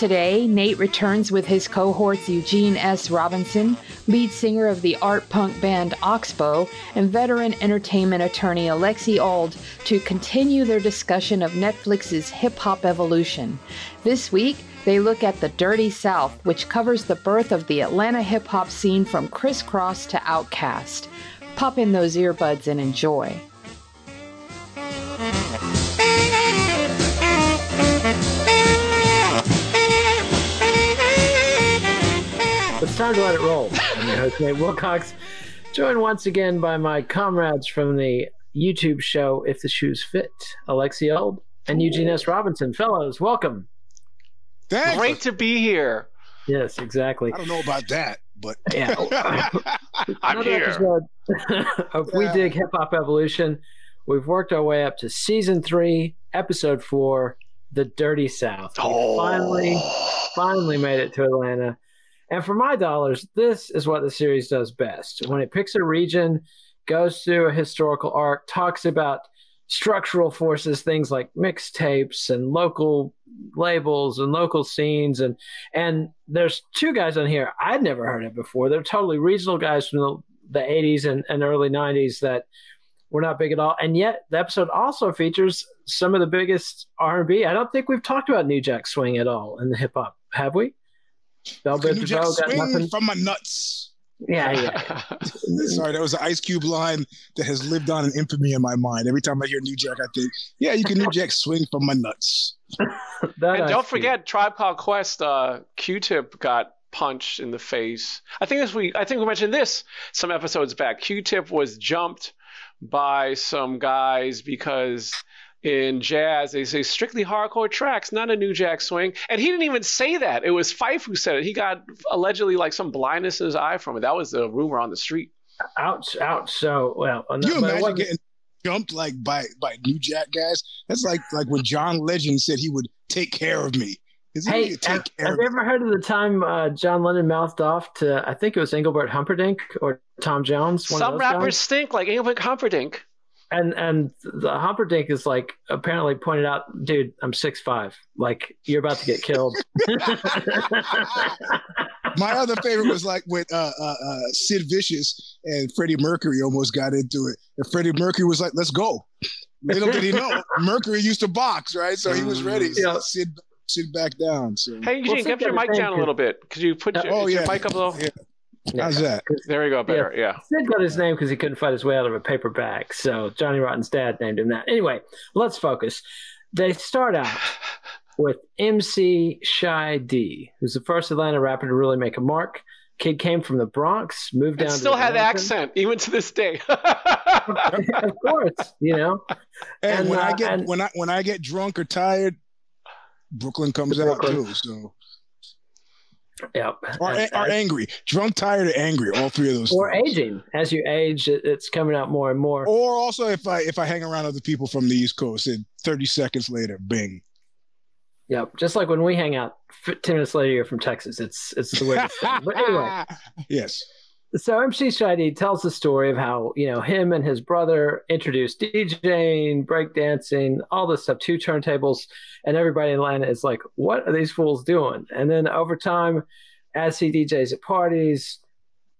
Today, Nate returns with his cohorts Eugene S. Robinson, lead singer of the art punk band Oxbow, and veteran entertainment attorney Alexi Auld to continue their discussion of Netflix's hip hop evolution. This week, they look at the Dirty South, which covers the birth of the Atlanta hip hop scene from Kris Kross to Outkast. Pop in those earbuds and enjoy. It's time to let it roll. I'm your host, Nate Wilcox, joined once again by my comrades from the YouTube show If the Shoes Fit, Alexi Eld and Eugene S. Robinson. Fellows, welcome. Thanks. Great to be here. Yes, exactly. I don't know about that, but Yeah. I'm Another here. episode of We Dig Hip Hop Evolution. We've worked our way up to season three, episode four, The Dirty South. We Oh. finally, finally made it to Atlanta. And for my dollars, this is what the series does best. When it picks a region, goes through a historical arc, talks about structural forces, things like mixtapes and local labels and local scenes and and there's two guys on here I'd never heard of before. They're totally regional guys from the, the 80s and, and early 90s that were not big at all. And yet the episode also features some of the biggest R&B. I don't think we've talked about New Jack Swing at all in the hip hop, have we? Bell New Biv Jack DeVoe got swing from my nuts. Yeah, yeah. Sorry, that was an Ice Cube line that has lived on in infamy in my mind. Every time I hear New Jack, I think, yeah, you can New Jack swing from my nuts. That and I don't see. forget, Tribe Called Quest. Uh, Q-Tip got punched in the face. I think this we. I think we mentioned this some episodes back. Q-Tip was jumped by some guys because in jazz they say strictly hardcore tracks, not a New Jack Swing. And he didn't even say that. It was Phife who said it. He got allegedly like some blindness in his eye from it. That was the rumor on the street. ouch, ouch. So, well, no, Can you imagine wasn't- getting jumped like by by New Jack guys? That's like like when John Legend said he would take care of me. Is he Hey, take have, care have of you me? ever heard of the time uh, John Lennon mouthed off to, I think it was Engelbert Humperdinck or Tom Jones? one of Some those rappers guys? stink like Engelbert Humperdinck. And and the Humperdinck is like apparently pointed out, dude, I'm six five. Like you're about to get killed. My other favorite was like with uh, uh, uh, Sid Vicious and Freddie Mercury almost got into it. And Freddie Mercury was like, let's go. Little did he know, Mercury used to box, right? So he was ready. Yeah. Sid, Sid back down. So Hey, Eugene, Sid get your mic down a little bit. Could you put your, oh, is your yeah. mic up a little? Yeah. How's that? There we go, better. Yeah. Sid got his name because he couldn't fight his way out of a paper bag. So Johnny Rotten's dad named him that. Anyway, let's focus. They start out with MC Shy D, who's the first Atlanta rapper to really make a mark. Kid came from the Bronx, moved down. And to still had the Atlanta. accent, even to this day. of course, you know. And, And, when I uh, get and- when I when I get drunk or tired, Brooklyn comes out Brooklyn. too. So Yep. or, or angry, drunk, tired, or angry. All three of those. or things. aging. As you age, it, it's coming out more and more. Or also if I if I hang around other people from the East Coast, and thirty seconds later, bing. Yep. Just like when we hang out, ten minutes later, you're from Texas. It's it's the way. But anyway, yes. So MC Shy D tells the story of how you know him and his brother introduced DJing, breakdancing, all this stuff, two turntables, and everybody in Atlanta is like, "What are these fools doing?" And then over time, as he DJs at parties,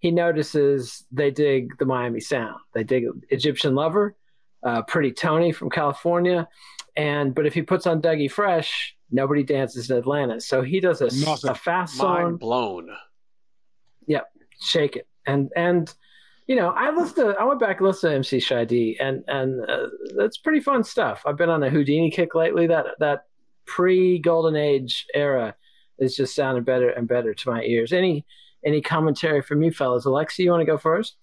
he notices they dig the Miami sound. They dig Egyptian Lover, uh, Pretty Tony from California, and but if he puts on Dougie Fresh, nobody dances in Atlanta. So he does a, Nothing. a fast song. Mind blown. Yep, shake it, and and you know I listened to I went back and listened to MC Shy D, and and uh, that's pretty fun stuff. I've been on a Whodini kick lately. That that pre Golden Age era is just sounding better and better to my ears. Any any commentary from you fellas? Alexi, you want to go first?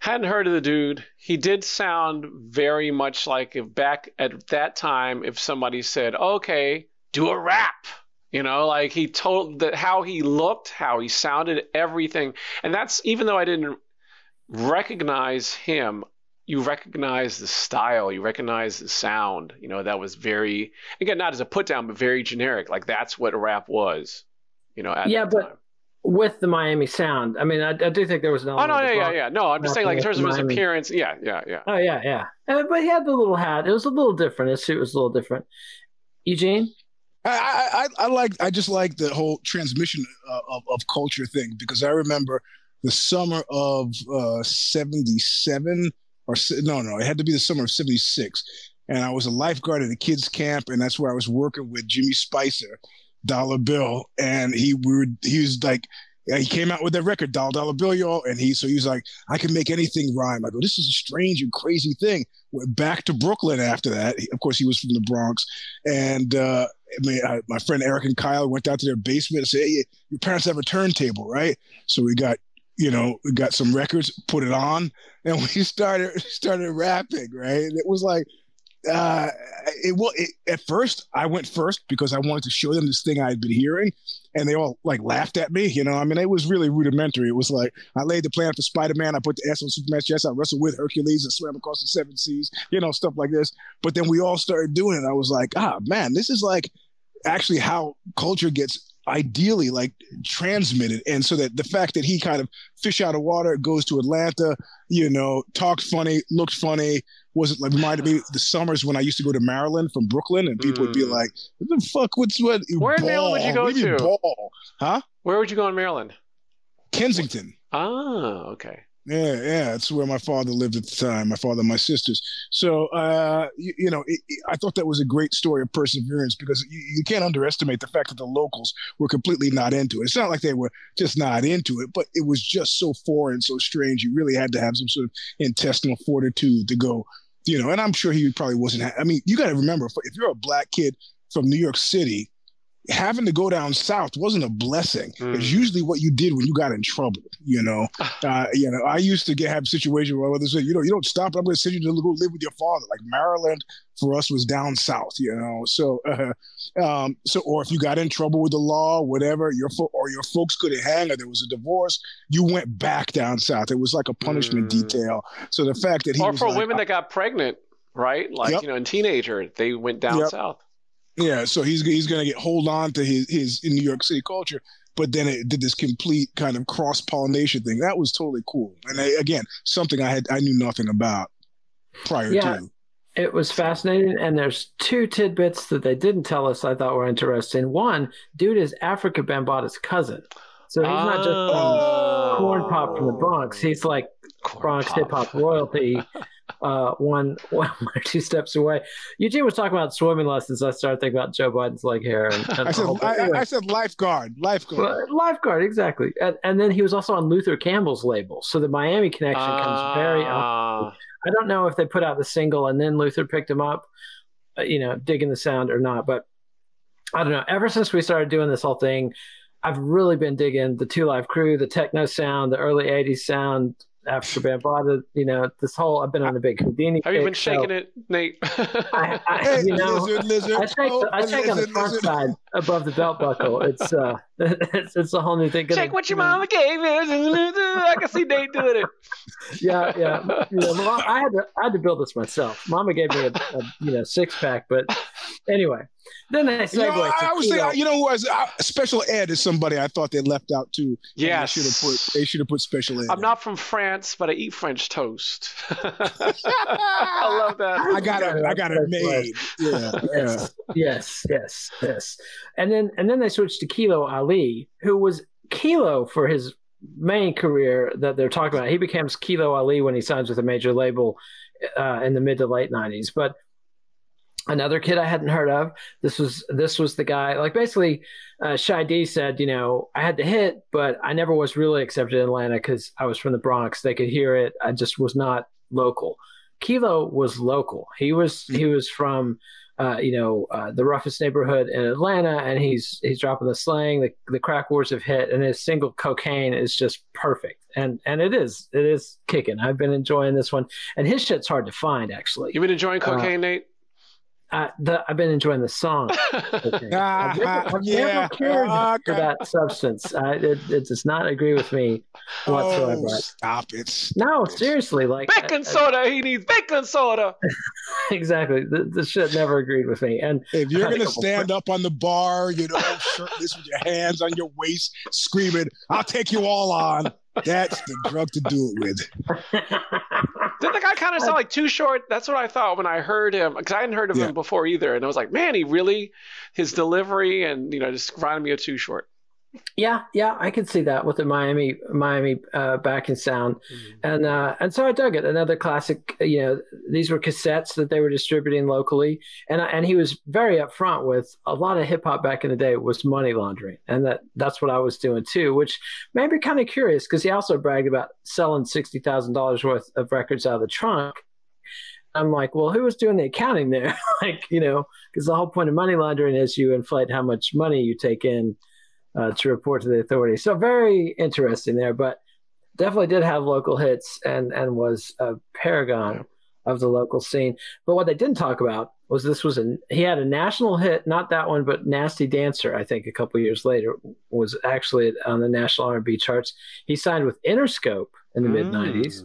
Hadn't heard of the dude. He did sound very much like if back at that time, if somebody said, "Okay, do a rap," you know, like he told that how he looked, how he sounded, everything, and that's even though I didn't recognize him, you recognize the style, you recognize the sound. You know, that was very again not as a put down, but very generic. Like that's what rap was. You know, at Yeah, but time. With the Miami sound, I mean, I, I do think there was an Oh element. no, yeah, yeah, yeah. No, I'm just saying, like in terms of his Miami. appearance, yeah, yeah, yeah. Oh yeah, yeah. But he had the little hat. It was a little different. His suit was a little different. Eugene, I, I, I like I just like the whole transmission uh, of, of culture thing because I remember the summer of uh, '77 or no no it had to be the summer of '76 and I was a lifeguard at a kids camp and that's where I was working with Jimmy Spicer, Dollar Bill, and he we were he was like. He came out with that record, Dollar Dollar Bill, y'all, and he so he was like, I can make anything rhyme. I go, this is a strange and crazy thing. Went back to Brooklyn after that. Of course, he was from the Bronx, and uh, my friend Eric and Kyle went down to their basement and said, "Hey, your parents have a turntable, right?" So we got, you know, we got some records, put it on, and we started started rapping. Right? And it was like, uh, it was it, at first I went first because I wanted to show them this thing I had been hearing, and they all like laughed at me. You know, I mean, it was really rudimentary. It was like I laid the plan for Spider Man, I put the S on Superman's chest, I wrestled with Hercules, and swam across the seven seas. You know, stuff like this. But then we all started doing it. I was like, ah, man, this is like actually how culture gets ideally like transmitted and so that the fact that he kind of fish out of water goes to atlanta you know talked funny looked funny was it like reminded me the summers when i used to go to maryland from brooklyn and people would be Mm. like what the fuck what's what Where in Maryland would you go What do mean to? ball huh Where would you go in Maryland? kensington Ah, okay. Yeah, yeah, that's where my father lived at the time. My father, and my sisters. So, uh, you, you know, it, it- I thought that was a great story of perseverance because you, you can't underestimate the fact that the locals were completely not into it. It's not like they were just not into it, but it was just so foreign, so strange. You really had to have some sort of intestinal fortitude to go, you know. And I'm sure he probably wasn't. Ha- I mean, you got to remember, if you're a black kid from New York City. Having to go down south wasn't a blessing. Mm. It's usually what you did when you got in trouble. You know, uh, you know, I used to get have situations where others say, you know, you don't stop. I'm going to send you to go live with your father. Like Maryland for us was down south, you know. So, uh, um, so or if you got in trouble with the law, whatever, your fo- or your folks couldn't hang, or there was a divorce, you went back down south. It was like a punishment Mm. detail. So the fact that he or was for like, women that got pregnant, right? Like Yep. you know, in teenager, they went down Yep. south. Yeah, so he's he's gonna get hold on to his his New York City culture, but then it did this complete kind of cross pollination thing. That was totally cool, and I, again, something I had I knew nothing about prior Yeah. to. it was fascinating. And there's two tidbits that they didn't tell us I thought were interesting. One, dude is Afrika Bambaataa's cousin. So he's not just some Oh. corn pop from the Bronx. He's like Corn Bronx hip hop royalty, uh, one, one or two steps away. Eugene was talking about swimming lessons. I started thinking about Joe Biden's leg hair. And, and I said I, anyway. I said lifeguard, lifeguard. Lifeguard, exactly. And, and then he was also on Luther Campbell's label. So the Miami connection comes very up. Ah. I don't know if they put out the single and then Luther picked him up, uh, you know, digging the sound or not. But I don't know. Ever since we started doing this whole thing, I've really been digging the Two Live Crew, the techno sound, the early '80s sound, Afrika Bambaataa. You know, this whole. I've been on a big Whodini. Have you been shaking so it, Nate? I, I, Hey, you know, lizard, lizard. I check, oh, I check on the front lizard. side above the belt buckle. It's uh, it's, it's a whole new thing. Check what your mama gave you. I can see Nate doing it. yeah, yeah. You know, I had to I had to build this myself. Mama gave me a, a you know six pack, but anyway, then they segue. You know, I, to I was keto. thinking, you know who was uh, special ed is somebody I thought they left out too. Yeah, Yes. they should have put they should have put special ed. I'm in. not from France, but I eat French toast. I love that. I got it. I got it made. Yeah, yeah. yes, yes, yes, yes. And then and then they switched to Kilo Ali, who was Kilo for his main career that they're talking about. He becomes Kilo Ali when he signs with a major label uh, in the mid to late '90s. But another kid I hadn't heard of. This was this was the guy. Like basically, uh, Shy D said, you know, I had to hit, but I never was really accepted in Atlanta because I was from the Bronx. They could hear it. I just was not local. Kilo was local. He was he was from uh, you know uh, the roughest neighborhood in Atlanta, and he's he's dropping the slang. The the crack wars have hit, and his single cocaine is just perfect. And and it is it is kicking. I've been enjoying this one, and his shit's hard to find actually. You've been enjoying cocaine, Nate? Uh, the, I've been enjoying the song. Okay. I've never, I've yeah. never cared for that substance. I, it, it does not agree with me whatsoever. Oh, stop it. no, seriously, like I- Baking I- soda. He needs baking soda. exactly. The, the shit never agreed with me. And If you're I had a gonna stand up on the bar, you know, shirtless with your hands on your waist, screaming, "I'll take you all on," that's the drug to do it with. Did the guy kind of sound like Too Short? That's what I thought when I heard him, because I hadn't heard of Yeah. him before either, and I was like, man, he really his delivery and you know just reminded me of Too Short. Yeah, yeah, I could see that with the Miami Miami uh, backing sound, and uh, and so I dug it. Another classic. You know, these were cassettes that they were distributing locally, and I- and he was very upfront with a lot of hip hop back in the day was money laundering, and that that's what I was doing too, which made me kind of curious because he also bragged about selling sixty thousand dollars worth of records out of the trunk. I'm like, well, who was doing the accounting there? like, you know, because the whole point of money laundering is you inflate how much money you take in uh, to report to the authorities. So very interesting there, but definitely did have local hits and and was a paragon of the local scene. But what they didn't talk about was this was a he had a national hit, not that one, but Nasty Dancer. I think a couple years later was actually on the national R&B charts. He signed with Interscope in the mid '90s,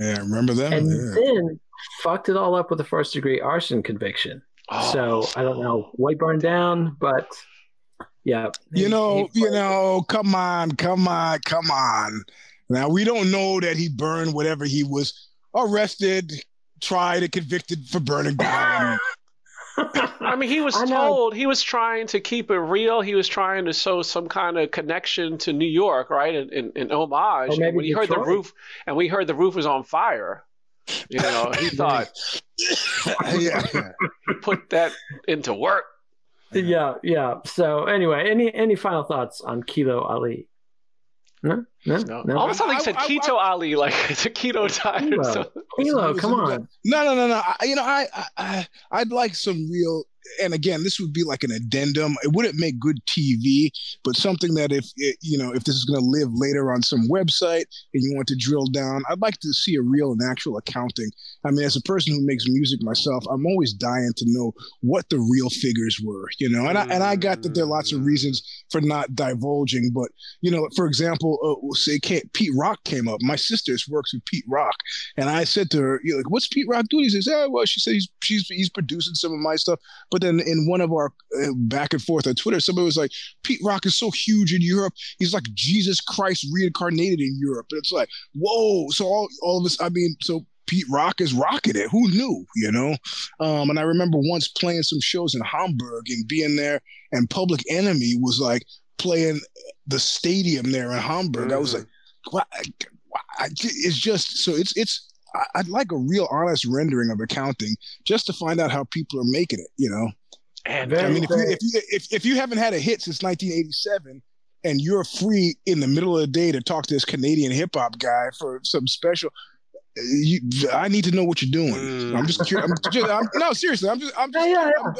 Yeah, remember that. and Yeah. then fucked it all up with a first degree arson conviction. Oh. So I don't know what burned down, but yeah, You he- know, he- you know, come on, come on, come on. Now we don't know that he burned whatever he was arrested, tried, and convicted for burning down. I mean, he was told he was trying to keep it real. He was trying to show some kind of connection to New York, right? In, in, in homage. Or maybe And when he heard the roof, and we heard the roof was on fire, you know, he thought yeah. put that into work. Yeah, yeah. So anyway, any any final thoughts on Kilo Ali? No, no, No, no. almost sounded like I- he said I- Keto Ali, like it's a keto diet or Kilo, something. Kilo, come on. No, no, no, no. I, you know, I, I, I, I'd like some real. And again, this would be like an addendum. It wouldn't make good TV, but something that if it, you know, if this is going to live later on some website and you want to drill down, I'd like to see a real and actual accounting. I mean, as a person who makes music myself, I'm always dying to know what the real figures were. You know, and I and I got that there are lots of reasons for not divulging, but you know, for example, uh, say Pete Rock came up. My sister's works with Pete Rock, and I said to her, you know, like, "What's Pete Rock doing?" He says, "Oh, well," she said, "He's she's he's producing some of my stuff." But then in one of our uh, back and forth on Twitter, somebody was like, "Pete Rock is so huge in Europe. He's like Jesus Christ reincarnated in Europe." And it's like, whoa! So all all of us, I mean, so. Pete Rock is rocking it. Who knew, you know? Um, and I remember once playing some shows in Hamburg and being there, and Public Enemy was like playing the stadium there in Hamburg. I was like, "Why- why- it's just so it's it's I'd like a real honest rendering of accounting just to find out how people are making it. You know, And I mean, if you, if you if if you haven't had a hit since 1987 and you're free in the middle of the day to talk to this Canadian hip hop guy for some special. uh, You, I need to know what you're doing. Mm. I'm just curious. I'm just, I'm, no, seriously. I'm just. I'm just. Yeah, yeah, I'm,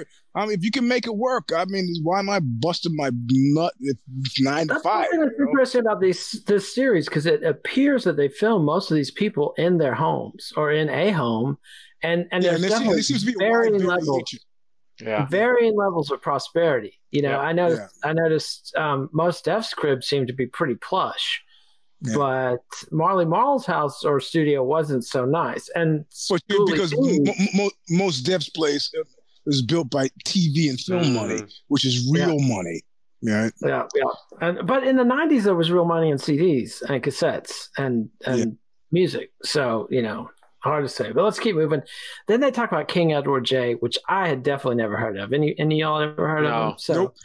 I'm, I mean, if you can make it work, I mean, why am I busting my nut if it's nine to five? that's you know? interesting about these this series because it appears that they film most of these people in their homes or in a home, and and Yeah, there's and there seems, definitely there seems to be varying levels, yeah, varying levels of prosperity. You know, Yeah. I noticed I noticed um, Mos Def's cribs seem to be pretty plush. Yeah. But Marley Marl's house or studio wasn't so nice, and But Schoolie because D- mo- mo- Mos Def's place was built by TV and film Mm. money, which is real money. Right? Yeah, yeah. And but in the '90s, there was real money in CDs and cassettes and and Yeah. music. So you know, hard to say. But let's keep moving. Then they talk about King Edward J, which I had definitely never heard of. Any any of y'all ever heard No. of him? So Nope.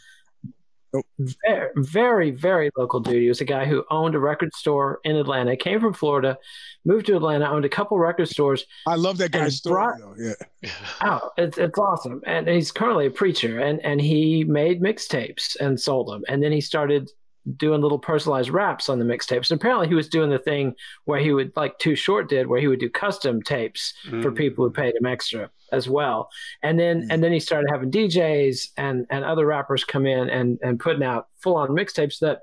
Nope. Very, very, very local dude. He was a guy who owned a record store in Atlanta. Came from Florida, moved to Atlanta, owned a couple record stores. I love that And guy's story. brought- though. Yeah. Oh, it's it's awesome. And he's currently a preacher, and and he made mixtapes and sold them, and then he started doing little personalized raps on the mixtapes. And apparently, he was doing the thing where he would like Too Short did, where he would do custom tapes for Mm. people who paid him extra as well. And then Mm. and then he started having DJs and and other rappers come in and and putting out full on mixtapes that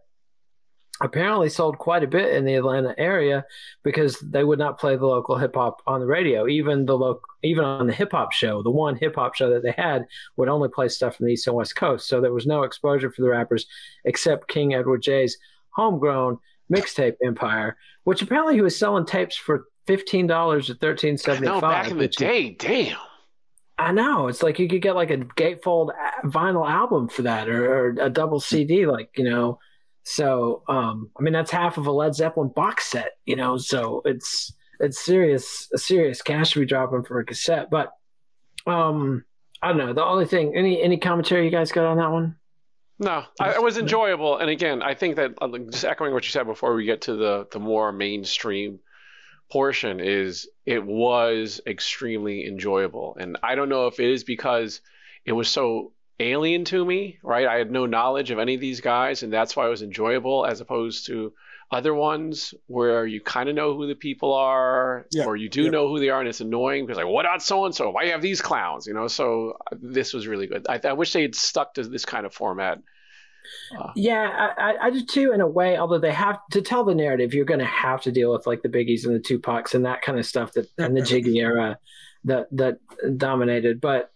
apparently sold quite a bit in the Atlanta area because they would not play the local hip hop on the radio. Even the local even on the hip hop show, the one hip hop show that they had would only play stuff from the east and west coast. So there was no exposure for the rappers except King Edward J's homegrown mixtape empire, which apparently he was selling tapes for fifteen dollars or thirteen seventy No, back in the day, damn. I know. It's like you could get like a gatefold vinyl album for that or, or a double CD, like, you know. So, um, I mean, that's half of a Led Zeppelin box set, you know. So it's it's serious, a serious cash to be dropping for a cassette. But um, I don't know. The only thing, any any commentary you guys got on that one? No, I, it was enjoyable, and again, I think that uh, just echoing what you said before we get to the the more mainstream portion is it was extremely enjoyable, and I don't know if it is because it was so alien to me, right? I had no knowledge of any of these guys, and that's why it was enjoyable, as opposed to other ones where you kind of know who the people are, Yeah, or you do yeah. know who they are, and it's annoying because like, what about so and so? Why you have these clowns? You know, so uh, this was really good. I, I wish they had stuck to this kind of format. Yeah, I, I, I do too, in a way. Although they have to tell the narrative, you're going to have to deal with like the Biggies and the Tupacs and that kind of stuff that and the Jiggy era that that dominated. But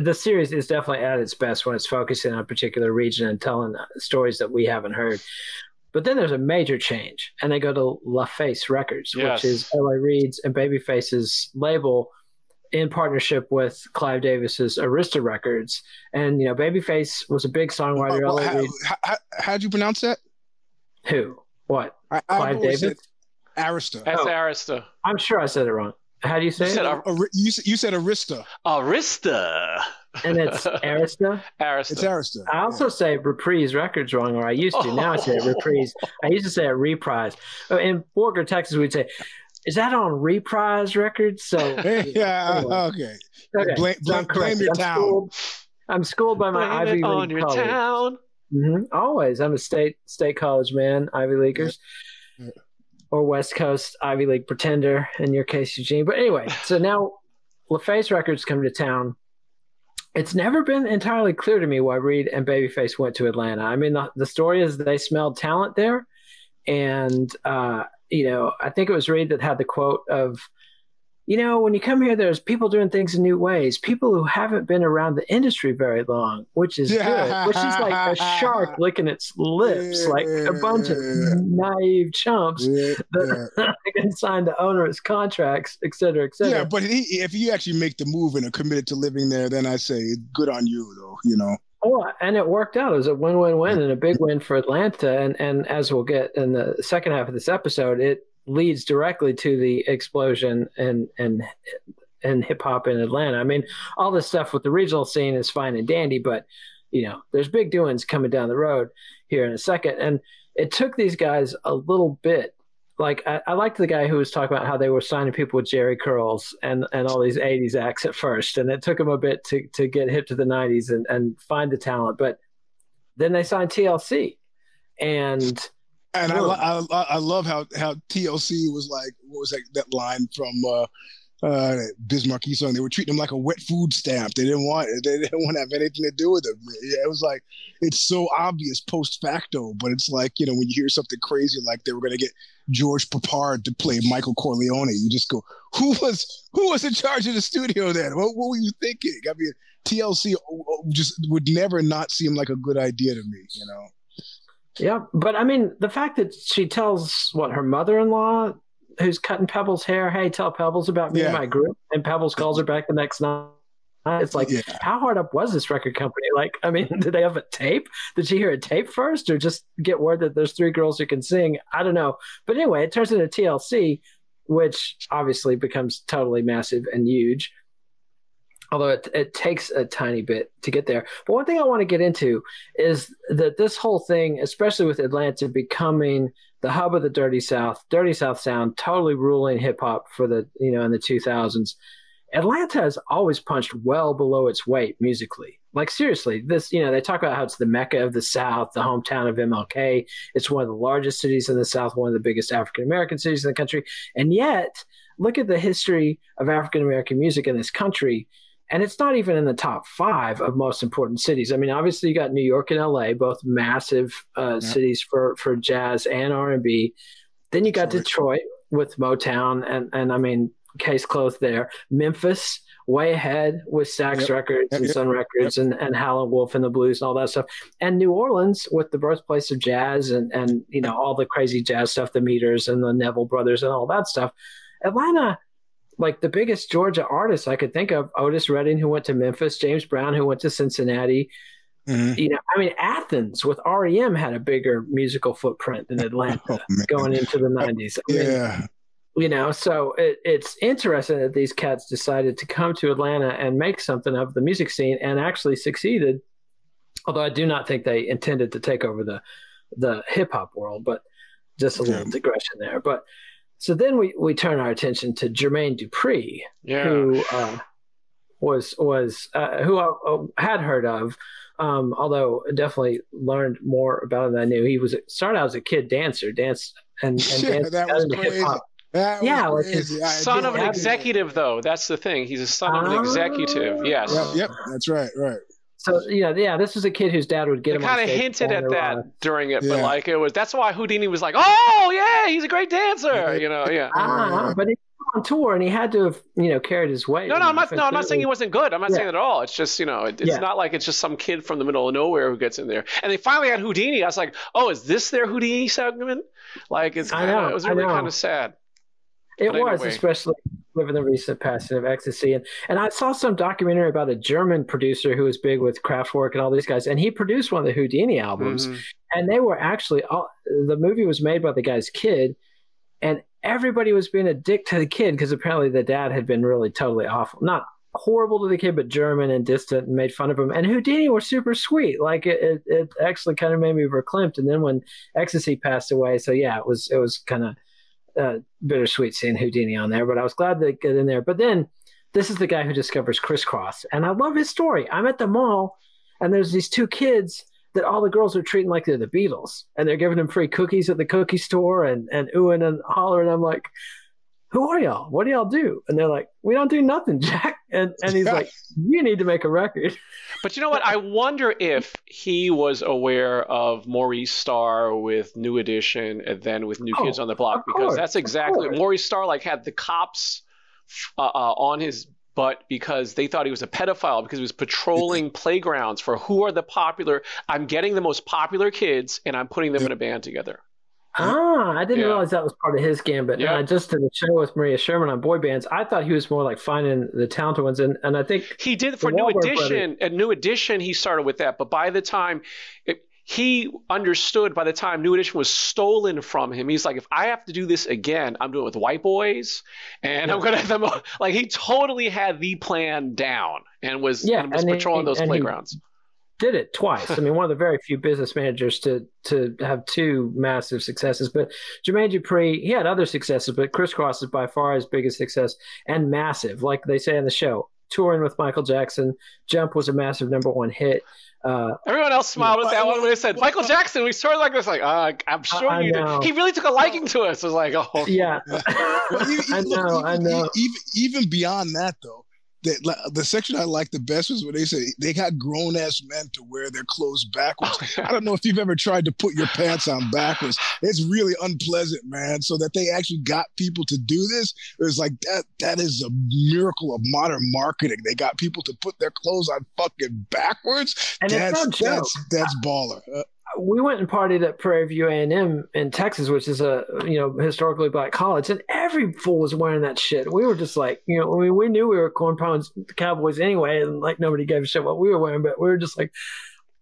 the series is definitely at its best when it's focusing on a particular region and telling stories that we haven't heard. But then there's a major change, and they go to LaFace Records, Yes. which is L.A. Reid's and Babyface's label in partnership with Clive Davis's Arista Records. And you know, Babyface was a big songwriter. Well, L.A. how, Reid. how, how'd you pronounce that? Who? What? I, I've Clive Davis? Arista. That's Oh. Arista. I'm sure I said it wrong. How do you say You it? said Ar- you, you said Arista. Arista. and it's Arista. Arista. It's Arista. I also say Reprise Records wrong, or I used to. Now I say it Reprise. I used to say it Reprise. Oh, In Borger, Texas, we'd say, "Is that on Reprise Records?" So yeah. Anyway. Okay. okay, Blame- so blame- blame your I'm town. Schooled, I'm schooled by my Blame Ivy it on League your colleagues. town. hmm Always, I'm a state state college man, Ivy Leaguers, Yeah. Or West Coast Ivy League pretender. In your case, Eugene. But anyway, so now LaFace Records come to town. It's never been entirely clear to me why Reid and Babyface went to Atlanta. I mean, the, the story is they smelled talent there, and uh, you know, I think it was Reid that had the quote of, you know, when you come here, there's people doing things in new ways, people who haven't been around the industry very long, which is good. Which is like a shark licking its lips, like a bunch of naive chumps Yeah, that yeah. can sign the onerous contracts, et cetera, et cetera. Yeah, but he, if you actually make the move and are committed to living there, then I say good on you, though. You know. Oh, and it worked out. It was a win-win-win and a big win for Atlanta. And and as we'll get in the second half of this episode, it leads directly to the explosion in in in hip hop in Atlanta. I mean, all this stuff with the regional scene is fine and dandy, but you know, there's big doings coming down the road here in a second. And it took these guys a little bit. Like I, I liked the guy who was talking about how they were signing people with Jerry curls and, and all these '80s acts at first, and it took them a bit to, to get hip to the '90s and, and find the talent. But then they signed TLC, and And I, Sure. lo- I, I love how, how TLC was like, what was that, that line from uh, uh, Markie song? They were treating him like a wet food stamp. They didn't want they didn't want to have anything to do with him. Yeah, it was like it's so obvious post facto, but it's like you know when you hear something crazy like they were going to get George Peppard to play Michael Corleone, you just go, who was who was in charge of the studio then? What, what were you thinking? I mean, TLC just would never not seem like a good idea to me. You know. Yeah, but I mean, the fact that she tells what her mother-in-law, who's cutting Pebbles' hair, "Hey, tell Pebbles about me and my group," and Pebbles calls her back the next night. It's like, Yeah. how hard up was this record company? Like, I mean, mm-hmm. did they have a tape? Did she hear a tape first, or just get word that there's three girls who can sing? I don't know. But anyway, it turns into TLC, which obviously becomes totally massive and huge. Although it, it takes a tiny bit to get there. But one thing I want to get into is that this whole thing, especially with Atlanta becoming the hub of the Dirty South, Dirty South sound, totally ruling hip hop for the you know in the 2000s. Atlanta has always punched well below its weight musically. Like seriously, this you know they talk about how it's the mecca of the South, the hometown of MLK. It's one of the largest cities in the South, one of the biggest African American cities in the country, and yet look at the history of African American music in this country and it's not even in the top five of most important cities. I mean, obviously you got New York and LA, both massive uh, yeah. cities for for jazz and R and B. Then you got. Detroit with Motown, and and I mean, case closed there. Memphis, way ahead with Stax yep. Records yep, and yep. Sun Records and and Howlin' Wolf and the Blues and all that stuff. And New Orleans with the birthplace of jazz and and you know all the crazy jazz stuff, the Meters and the Neville Brothers and all that stuff. Atlanta like the biggest Georgia artists I could think of, Otis Redding, who went to Memphis, James Brown, who went to Cincinnati. Mm-hmm. You know, I mean, Athens with REM had a bigger musical footprint than Atlanta oh, going into the 90s. I yeah. Mean, you know, so it, it's interesting that these cats decided to come to Atlanta and make something of the music scene and actually succeeded. Although I do not think they intended to take over the the hip hop world, but just a little yeah. digression there. But so then we, we turn our attention to Jermaine Dupri, yeah. who uh, was was uh, who I uh, had heard of, um, although definitely learned more about him than I knew. He was started out as a kid dancer, danced and, and yeah, danced that was crazy. That yeah, like his son of an executive, though. That's the thing. He's a son of an executive. Yes. Yep, yep, that's right. Right. So yeah, yeah, this was a kid whose dad would get they him. Kind of hinted at that during it, yeah. but like it was that's why Whodini was like, "Oh yeah, he's a great dancer," you know, yeah. Ah, but he on tour and he had to have you know carried his weight. No, no, I'm not. No, I'm not saying he wasn't good. I'm not yeah. saying that at all. It's just you know, it, it's yeah. not like it's just some kid from the middle of nowhere who gets in there. And they finally had Whodini. I was like, oh, is this their Whodini segment? Like it's kinda, I know, it was really kind of sad. It was, especially given the recent passing of ecstasy. And and I saw some documentary about a German producer who was big with Kraftwerk and all these guys, and he produced one of the Whodini albums. Mm-hmm. And they were actually all, the movie was made by the guy's kid, and everybody was being a dick to the kid because apparently the dad had been really totally awful, not horrible to the kid, but German and distant, and made fun of him. And Whodini were super sweet. Like it, it, it actually kind of made me verklempt. And then when ecstasy passed away, so yeah, it was it was kind of uh, bittersweet seeing Whodini on there, but I was glad to get in there. But then this is the guy who discovers Kris Kross, and I love his story. I'm at the mall, and there's these two kids that all the girls are treating like they're the Beatles, and they're giving them free cookies at the cookie store and and oohing and hollering. I'm like, who are y'all? What do y'all do? And they're like, we don't do nothing, Jack. And and he's like, you need to make a record. But you know what? I wonder if he was aware of Maurice Starr with New Edition and then with New oh, Kids on the Block because course, that's exactly Maurice Starr like had the cops uh, uh, on his butt because they thought he was a pedophile because he was patrolling playgrounds for who are the popular. I'm getting the most popular kids and I'm putting them in a band together. Ah, I didn't yeah. realize that was part of his gambit. Yeah. And I just did a show with Maria Sherman on boy bands. I thought he was more like finding the talented ones, and and I think he did for New Edition. A New Edition, he started with that, but by the time it, he understood, by the time New Edition was stolen from him, he's like, if I have to do this again, I'm doing it with white boys, and yeah. I'm gonna have them like he totally had the plan down and was yeah, and was and patrolling he, those playgrounds. He, did it twice. I mean, one of the very few business managers to to have two massive successes. But Jermaine Dupri, he had other successes, but Kris Kross is by far his biggest success and massive. Like they say in the show, touring with Michael Jackson, Jump was a massive number one hit. Uh, Everyone else smiled at that one when they said Michael Jackson. We sort of like this, like uh, I'm sure I, you did. He really took a liking to us. It was like, oh, yeah. well, even, I know, even, I know. Even even beyond that, though, the, the section I liked the best was when they say they got grown ass men to wear their clothes backwards. I don't know if you've ever tried to put your pants on backwards. It's really unpleasant, man. So that they actually got people to do this, it was like that. That is a miracle of modern marketing. They got people to put their clothes on fucking backwards. And that's, it's no that's, that's baller. Uh, We went and partied at Prairie View A and M in Texas, which is a you know historically black college, and every fool was wearing that shit. We were just like, you know, I mean, we knew we were corn pounds Cowboys anyway, and like nobody gave a shit what we were wearing, but we were just like,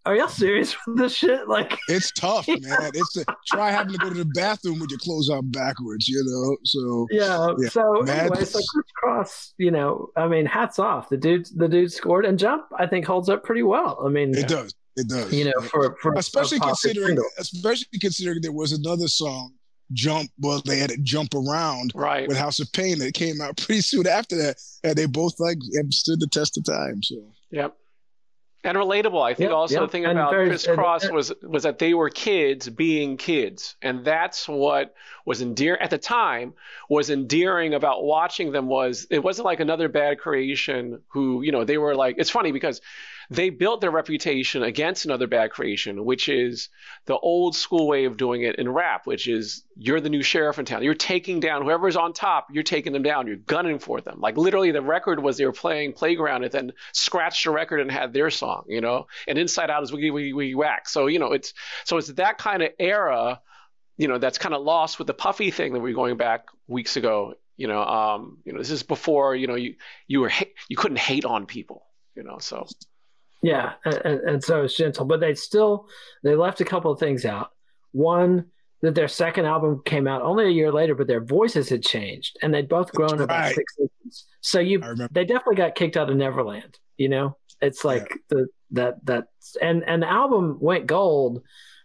are y'all serious with this shit? Like, it's tough, man. It's a, try having to go to the bathroom with your clothes on backwards, you know. So yeah. yeah. So anyway, so Kross, you know, I mean, hats off. The dude, the dude scored and jump. I think holds up pretty well. I mean, it does. It does. You know, for, for especially considering, single. especially considering there was another song jump well they had to jump around right with house of pain that came out pretty soon after that and they both like have stood the test of time so yep and relatable. I think yep, also yep. the thing and about very, Kris Kross was was that they were kids being kids, and that's what was endearing at the time. Was endearing about watching them was it wasn't like another bad creation who you know they were like. It's funny because they built their reputation against another bad creation, which is the old school way of doing it in rap, which is you're the new sheriff in town. You're taking down whoever's on top, you're taking them down. You're gunning for them. Like literally, the record was they were playing Playground and then scratched the record and had their song, you know? And Inside Out is Wiggy Wiggy Wiggy Whack. So, you know, it's so it's that kind of era, you know, that's kind of lost with the Puffy thing that we were going back weeks ago. You know, um, you know, this is before, you know, you you were you couldn't hate on people, you know, so yeah, and, and so it's gentle, but they still they left a couple of things out. One that their second album came out only a year later, but their voices had changed and they'd both grown about six inches. So you they definitely got kicked out of Neverland. You know, it's like yeah. the that that and and the album went gold,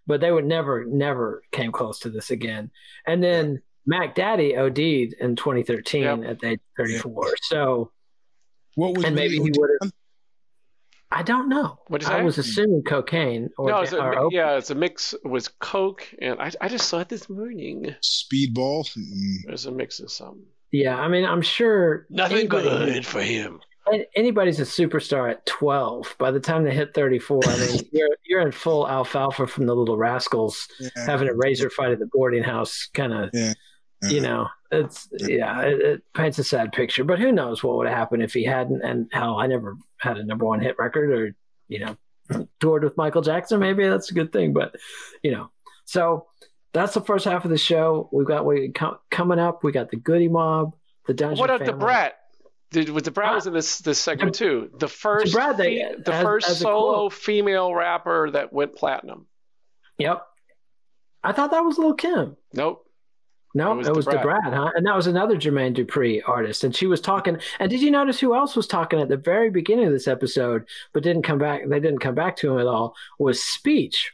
but they would never never came close to this again. And then yeah. Mac Daddy OD'd in 2013 yep. at the age 34. Yeah. So what was and maybe he would have I don't know. What is I was assuming cocaine. Or, no, it's a, yeah, it's a mix. It was coke, and I, I just saw it this morning. Speedball. Mm. There's a mix of some. Yeah, I mean, I'm sure nothing anybody, good for him. Anybody's a superstar at 12. By the time they hit 34, I mean, you're you're in full alfalfa from the Little Rascals, yeah. having a razor fight at the boarding house, kind of. Yeah. You mm-hmm. know, it's yeah, it, it, paints a sad picture. But who knows what would have happened if he hadn't? And hell, I never had a number one hit record, or you know, mm. toured with Michael Jackson. Maybe that's a good thing. But you know, so that's the first half of the show. We've got we coming up. We got the Goodie Mob, the Dungeon. What about the Brat? Did with the Brat ah. was in this this segment too? The first Brad, they, the as, first as solo female rapper that went platinum. Yep. I thought that was Lil Kim. Nope. No, it was, it was Da Brat, huh? And that was another Jermaine Dupri artist. And she was talking. And did you notice who else was talking at the very beginning of this episode, but didn't come back? They didn't come back to him at all. Was speech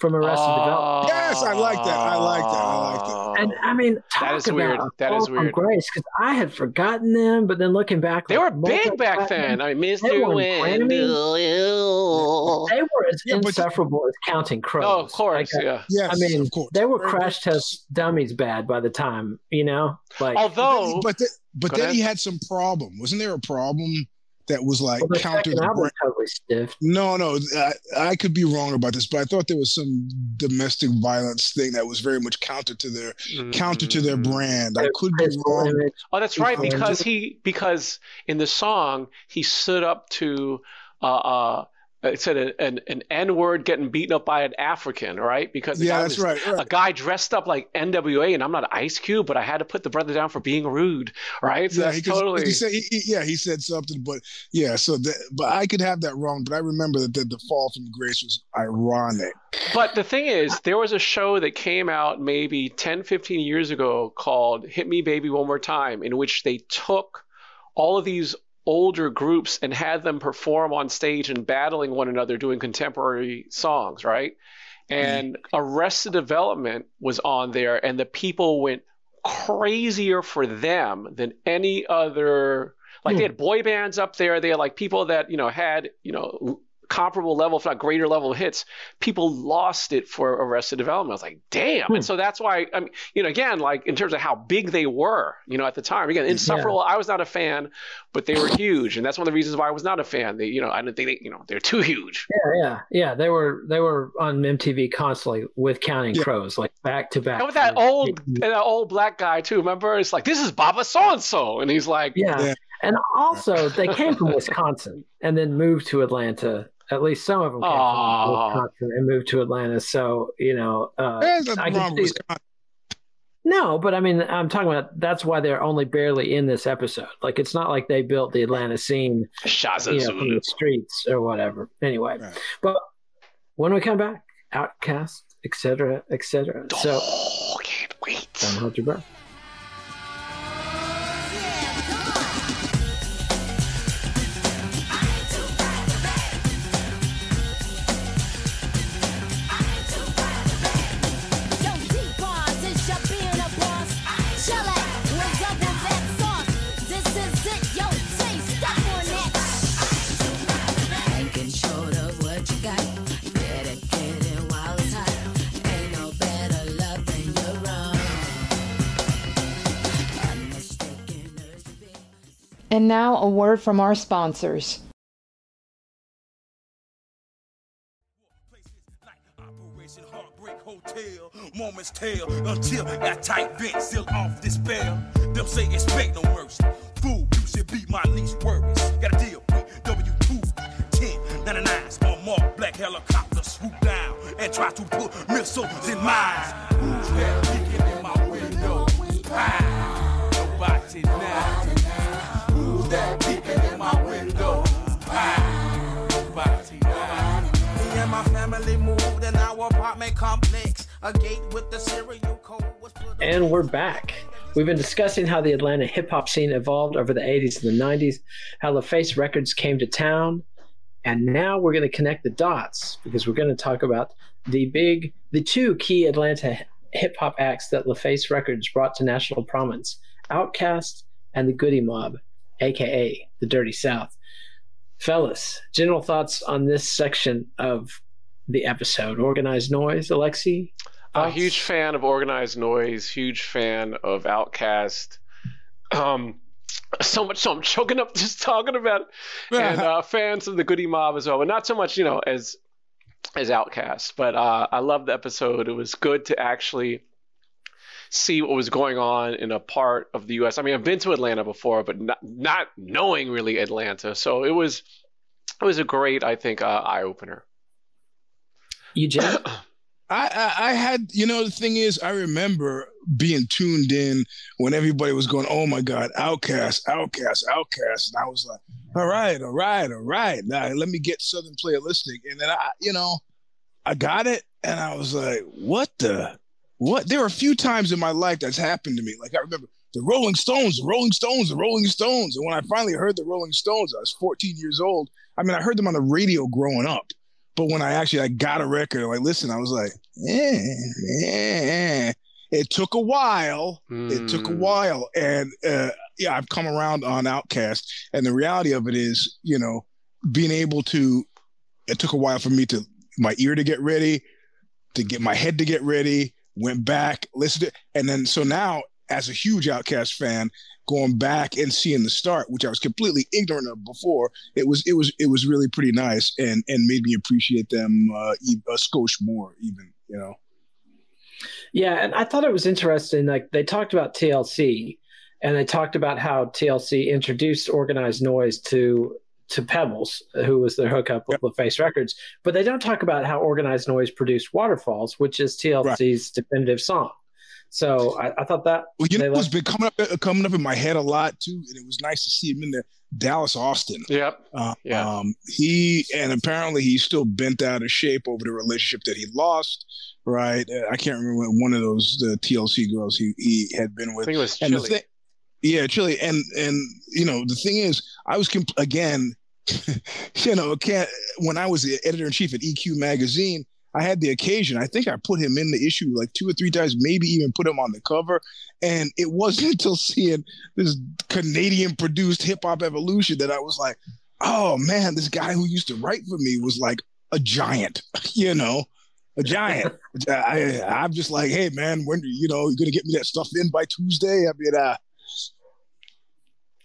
from Arrested oh, Development. Yes, I like that. I like that. I like that. Oh. And I mean, talk that is about weird. That is weird. Grace, because I had forgotten them, but then looking back, they like, were big back then. I mean, Mr. Wendal. They were as yeah, insufferable as Counting Crows. Oh, of course, like, uh, yeah. Yes, I mean, they were crash test dummies bad by the time, you know. Like, although, but then, but then, but then he had some problem. Wasn't there a problem? That was like well, counter. The totally stiff. No, no, I, I, could be wrong about this, but I thought there was some domestic violence thing that was very much counter to their mm-hmm. counter to their mm. brand. I could be wrong. Oh, that's right, because he because in the song he stood up to. Uh, uh, it said an, an N word getting beaten up by an African, right? Because yeah, that's right, right, A guy dressed up like NWA, and I'm not Ice Cube, but I had to put the brother down for being rude, right? So yeah, he, totally. He said, he, yeah, he said something, but yeah, so that, but I could have that wrong, but I remember that the, the fall from grace was ironic. But the thing is, there was a show that came out maybe 10, 15 years ago called "Hit Me, Baby, One More Time," in which they took all of these older groups and had them perform on stage and battling one another doing contemporary songs, right? And mm. Arrested Development was on there, and the people went crazier for them than any other. Like mm. they had boy bands up there. They had like people that you know had you know comparable level, if not greater level hits, people lost it for Arrested Development. I was like, damn. Hmm. And so that's why, I mean, you know, again, like in terms of how big they were, you know, at the time. Again, Insufferable, yeah. I was not a fan, but they were huge, and that's one of the reasons why I was not a fan. They, you know, I didn't think they, you know, they're too huge. Yeah, yeah, yeah. They were they were on MTV constantly with Counting yeah. Crows, like back to back. And with that old that old black guy too. Remember, it's like this is Baba so and so, and he's like, yeah. yeah. And also, they came from Wisconsin and then moved to Atlanta at least some of them came from Wisconsin and moved to Atlanta. So you know, uh, I can see, no, but I mean, I'm talking about that's why they're only barely in this episode. Like, it's not like they built the Atlanta scene, you know, from the streets or whatever. Anyway, right. but when we come back, Outkast, etc., etc. So, Oh, can't wait. don't hold your breath. And now a word from our sponsors. Hotel. Moments tell until that tight off say no mercy. Fool, you should be my least worries. Got a deal with W2 10 99s on mark black helicopter swoop down and try to put missiles in mines. Who's that peeking in my window? Nobody now. In my window? Now. Me and my family moved our apartment complex. A gate with the serial code. And we're back. We've been discussing how the Atlanta hip hop scene evolved over the 80s and the 90s, how LaFace Records came to town, and now we're going to connect the dots because we're going to talk about the big, the two key Atlanta hip hop acts that LaFace Records brought to national prominence Outkast and the Goodie Mob, aka the Dirty South. Fellas, general thoughts on this section of the episode. Organized Noise, Alexi? A huge fan of Organized Noise, huge fan of Outkast. Um, so much so I'm choking up just talking about it. And uh, fans of the Goodie Mob as well, but not so much, you know, as as Outkast. But uh, I love the episode. It was good to actually see what was going on in a part of the U.S. I mean, I've been to Atlanta before, but not not knowing really Atlanta. So it was it was a great, I think, uh, eye opener. Eugene? I, I I had you know the thing is I remember being tuned in when everybody was going oh my god outkast outkast outkast and I was like all right all right all right now let me get Southern playalistic and then I you know I got it and I was like what the what there are a few times in my life that's happened to me like I remember the Rolling Stones the Rolling Stones the Rolling Stones and when I finally heard the Rolling Stones I was 14 years old I mean I heard them on the radio growing up but when I actually I got a record, like listen, I was like, eh, eh, eh. It took a while. It took a Mm. while, and uh, yeah, I've come around on Outkast, and the reality of it is, you know, being able to. It took a while for me to my ear to get ready, to get my head to get ready. Went back, listened to, and then so now as a huge Outkast fan, going back and seeing the start, which I was completely ignorant of before, it was it was it was really pretty nice and and made me appreciate them uh, a skosh more even you know Yeah, and I thought it was interesting. Like they talked about TLC, and they talked about how TLC introduced organized noise to to Pebbles, who was their hookup with LaFace Records. But they don't talk about how organized noise produced Waterfalls, which is TLC's definitive song. So I, I thought that well you they know what's left- been coming up uh, coming up in my head a lot too and it was nice to see him in there Dallas Austin Yep. uh, Yeah. um he and apparently he's still bent out of shape over the relationship that he lost right Uh, I can't remember what one of those the TLC girls he he had been I with think it was and Chili. thing, yeah, Chili, and and you know the thing is, I was comp- again, you know, can't when I was the editor in chief at EQ magazine, I had the occasion. I think I put him in the issue like two or three times, maybe even put him on the cover. And it wasn't until seeing this Canadian produced hip hop evolution that I was like, oh man, this guy who used to write for me was like a giant, you know. A giant. I, I'm just like, hey man, when you know you're gonna get me that stuff in by Tuesday? I mean, uh,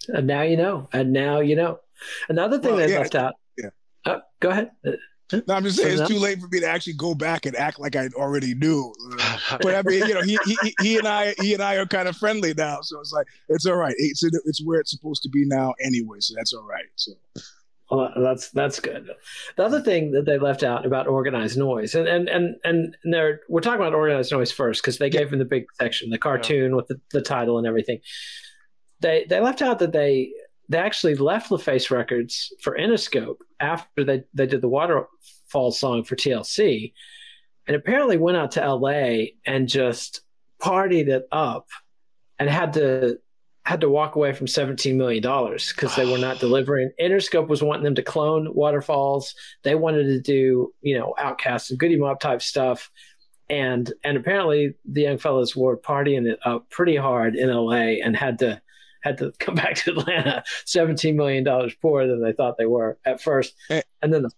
and now you know, and now you know. Another thing Well, they yeah, left out. yeah. Uh, go ahead. Uh, No, I'm just saying it's too late for me to actually go back and act like I already knew. But I mean, you know, he, he he and I he and I are kind of friendly now, so it's like it's all right. It's it's where it's supposed to be now anyway, so that's all right. So Well, that's that's good. The other thing that they left out about organized noise, and and and and they're we're talking about organized noise first because they gave him the big section, the cartoon with the, the title and everything. They they left out that they they actually left LaFace Records for Interscope after they they did the Waterfall song for TLC, and apparently went out to LA and just partied it up, and had to had to walk away from seventeen million dollars because they were not delivering. Interscope was wanting them to clone Waterfalls. They wanted to do you know Outkast and Goodie Mob type stuff. And and apparently the young fellas were partying it up pretty hard in LA and had to had to come back to Atlanta, seventeen million dollars poorer than they thought they were at first. Eh. And then the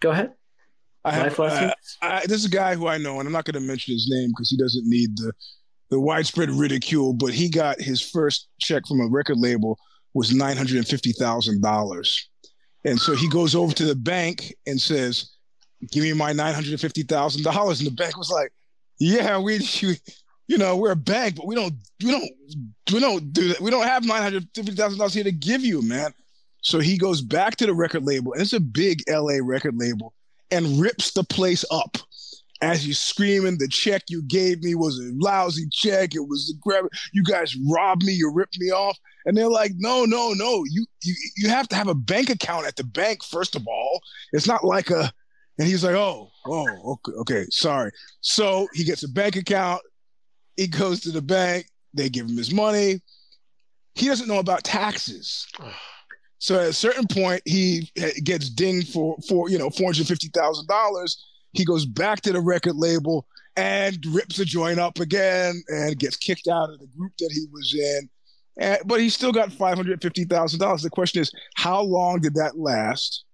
go ahead. I have, uh, I, this is a guy who I know, and I'm not going to mention his name because he doesn't need the the widespread ridicule. But he got his first check from a record label was nine hundred and fifty thousand dollars, and so he goes over to the bank and says, "Give me my nine hundred and fifty thousand dollars." And the bank was like, "Yeah, we." we you know, we're a bank, but we don't, we don't, we don't do that. We don't have nine hundred fifty thousand dollars here to give you, man. So he goes back to the record label, and it's a big LA record label, and rips the place up as he's screaming, "The check you gave me was a lousy check. It was the grab. You guys robbed me. You ripped me off." And they're like, "No, no, no. You you you have to have a bank account at the bank first of all. It's not like a." And he's like, "Oh, oh, okay, okay, sorry." So he gets a bank account. He goes to the bank. They give him his money. He doesn't know about taxes. So at a certain point, he gets dinged for for you know four hundred fifty thousand dollars. He goes back to the record label and rips the joint up again and gets kicked out of the group that he was in. And, but he still got five hundred fifty thousand dollars. The question is, how long did that last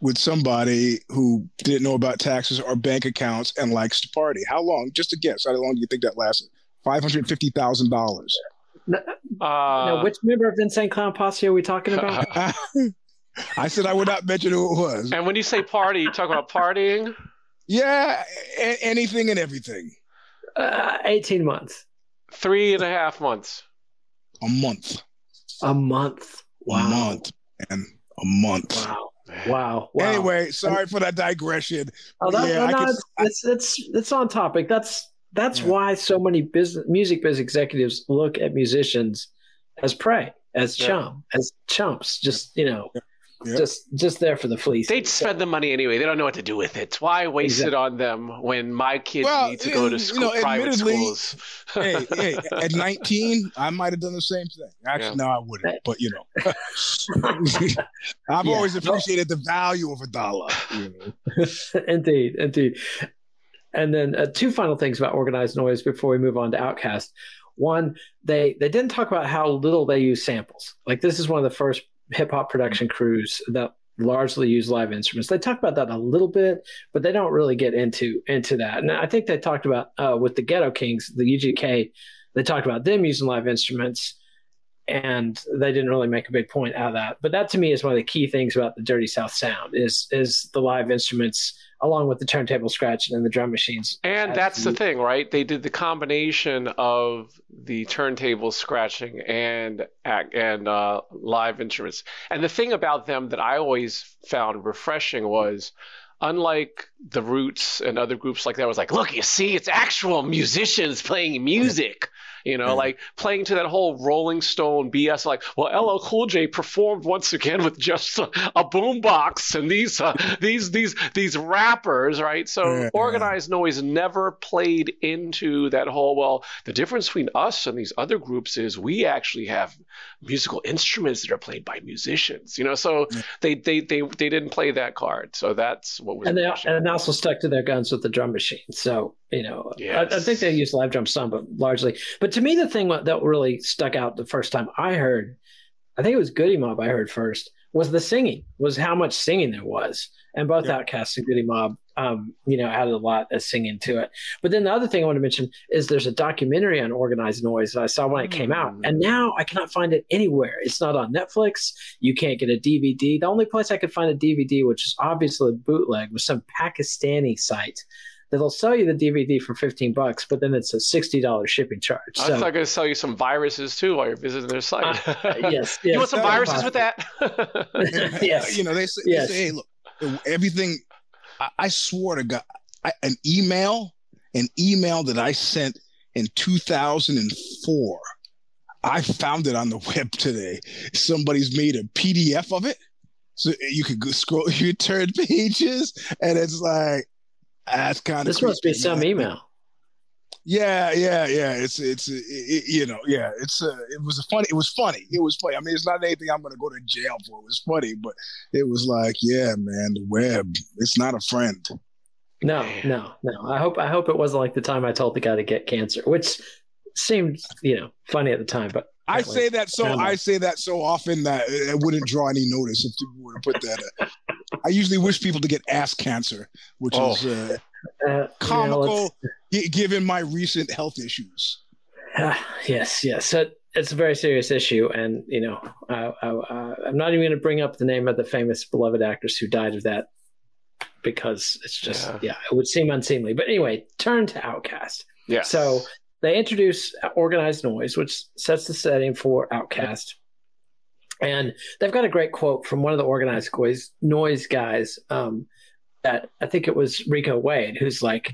with somebody who didn't know about taxes or bank accounts and likes to party? How long? Just a guess. How long do you think that lasted? Five hundred fifty thousand dollars. Uh, now, which member of the Insane Clown Posse are we talking about? I said I would not mention who it was. and when you say party, you talk about partying. Yeah, a- anything and everything. uh, Eighteen months, Three and a half months. A month. a month. Wow, A month. And a month. wow, wow. wow. Anyway, sorry for that digression. Oh, that, Yeah, I no, could- it's, it's it's it's on topic. That's that's Yeah. why so many business music biz executives look at musicians as prey, as Yeah. chum, as chumps. Just you know, Yeah. just just there for the fleece. They'd spend the money anyway. They don't know what to do with it. Why waste Exactly. it on them when my kids Well, need to go to you know, private schools? hey, hey, at 19, I might have done the same thing. Actually, no, I wouldn't. But you know, I've Yeah. always appreciated the value of a dollar. You know? indeed, indeed. And then uh, two final things about organized noise before we move on to Outkast. One, they they didn't talk about how little they use samples. Like this is one of the first hip hop production crews that largely use live instruments. They talk about that a little bit, but they don't really get into into that. And I think they talked about uh, with the Ghetto Kings, the UGK, they talked about them using live instruments and they didn't really make a big point out of that. But that to me is one of the key things about the Dirty South sound is is the live instruments along with the turntable scratching and the drum machines. And that's the thing, right? They did the combination of the turntable scratching and and uh, live instruments. And the thing about them that I always found refreshing was, unlike the Roots and other groups like that, was like, look, you see, it's actual musicians playing music. You know, Yeah. like playing to that whole Rolling Stone BS, like, well, LL Cool J performed once again with just a, a boombox and these uh, these these these rappers, right? So Yeah. organized noise never played into that whole. Well, the difference between us and these other groups is we actually have musical instruments that are played by musicians. You know, so Yeah. they they they they didn't play that card. So that's what was. And they refreshing. And also stuck to their guns with the drum machine. So you know, I, I think they used live drums some, but largely. But to me, the thing that really stuck out the first time I heard, I think it was Goodie Mob. I heard first was the singing, was how much singing there was, and both Yeah. Outkasts and Goodie Mob, um, you know, added a lot of singing to it. But then the other thing I want to mention is there's a documentary on organized noise that I saw when it came out, Mm. and now I cannot find it anywhere. It's not on Netflix. You can't get a DVD. The only place I could find a DVD, which is obviously a bootleg, was some Pakistani site that'll sell you the DVD for 15 bucks, but then it's a $60 shipping charge. I So, was going to sell you some viruses too while you're visiting their site. yes, you want some viruses with that? Yes. You know, they say, Yes. they say hey, look, everything. I, I swore to God, I, an email, an email that I sent in 2004. I found it on the web today. Somebody's made a PDF of it So you could go scroll, you turn pages, and it's like that's kind of This must be some email. Yeah, yeah, yeah. It's it's it, it- you know yeah. It's uh, it was a funny. It was funny. It was funny. I mean, it's not anything I'm gonna go to jail for. It was funny, but it was like, yeah, man, the web. It's not a friend. No, no, no. I hope I hope it wasn't like the time I told the guy to get cancer, which seemed you know funny at the time, but I say that so Kinda. I say that so often that it it wouldn't draw any notice if people were to put that. uh, I usually wish people to get ass cancer, which Oh. is uh, uh, you know, comical gi- given my recent health issues. Ah, yes, yes. So it's a very serious issue, and you know, uh, uh, I'm not even going to bring up the name of the famous beloved actress who died of that because it's just, Yeah. yeah, it would seem unseemly. But anyway, turn to Outkast. Yeah. So they introduce organized noise, which sets the setting for Outkast. And they've got a great quote from one of the organized noise, noise guys. Um, that I think it was Rico Wade, who's like,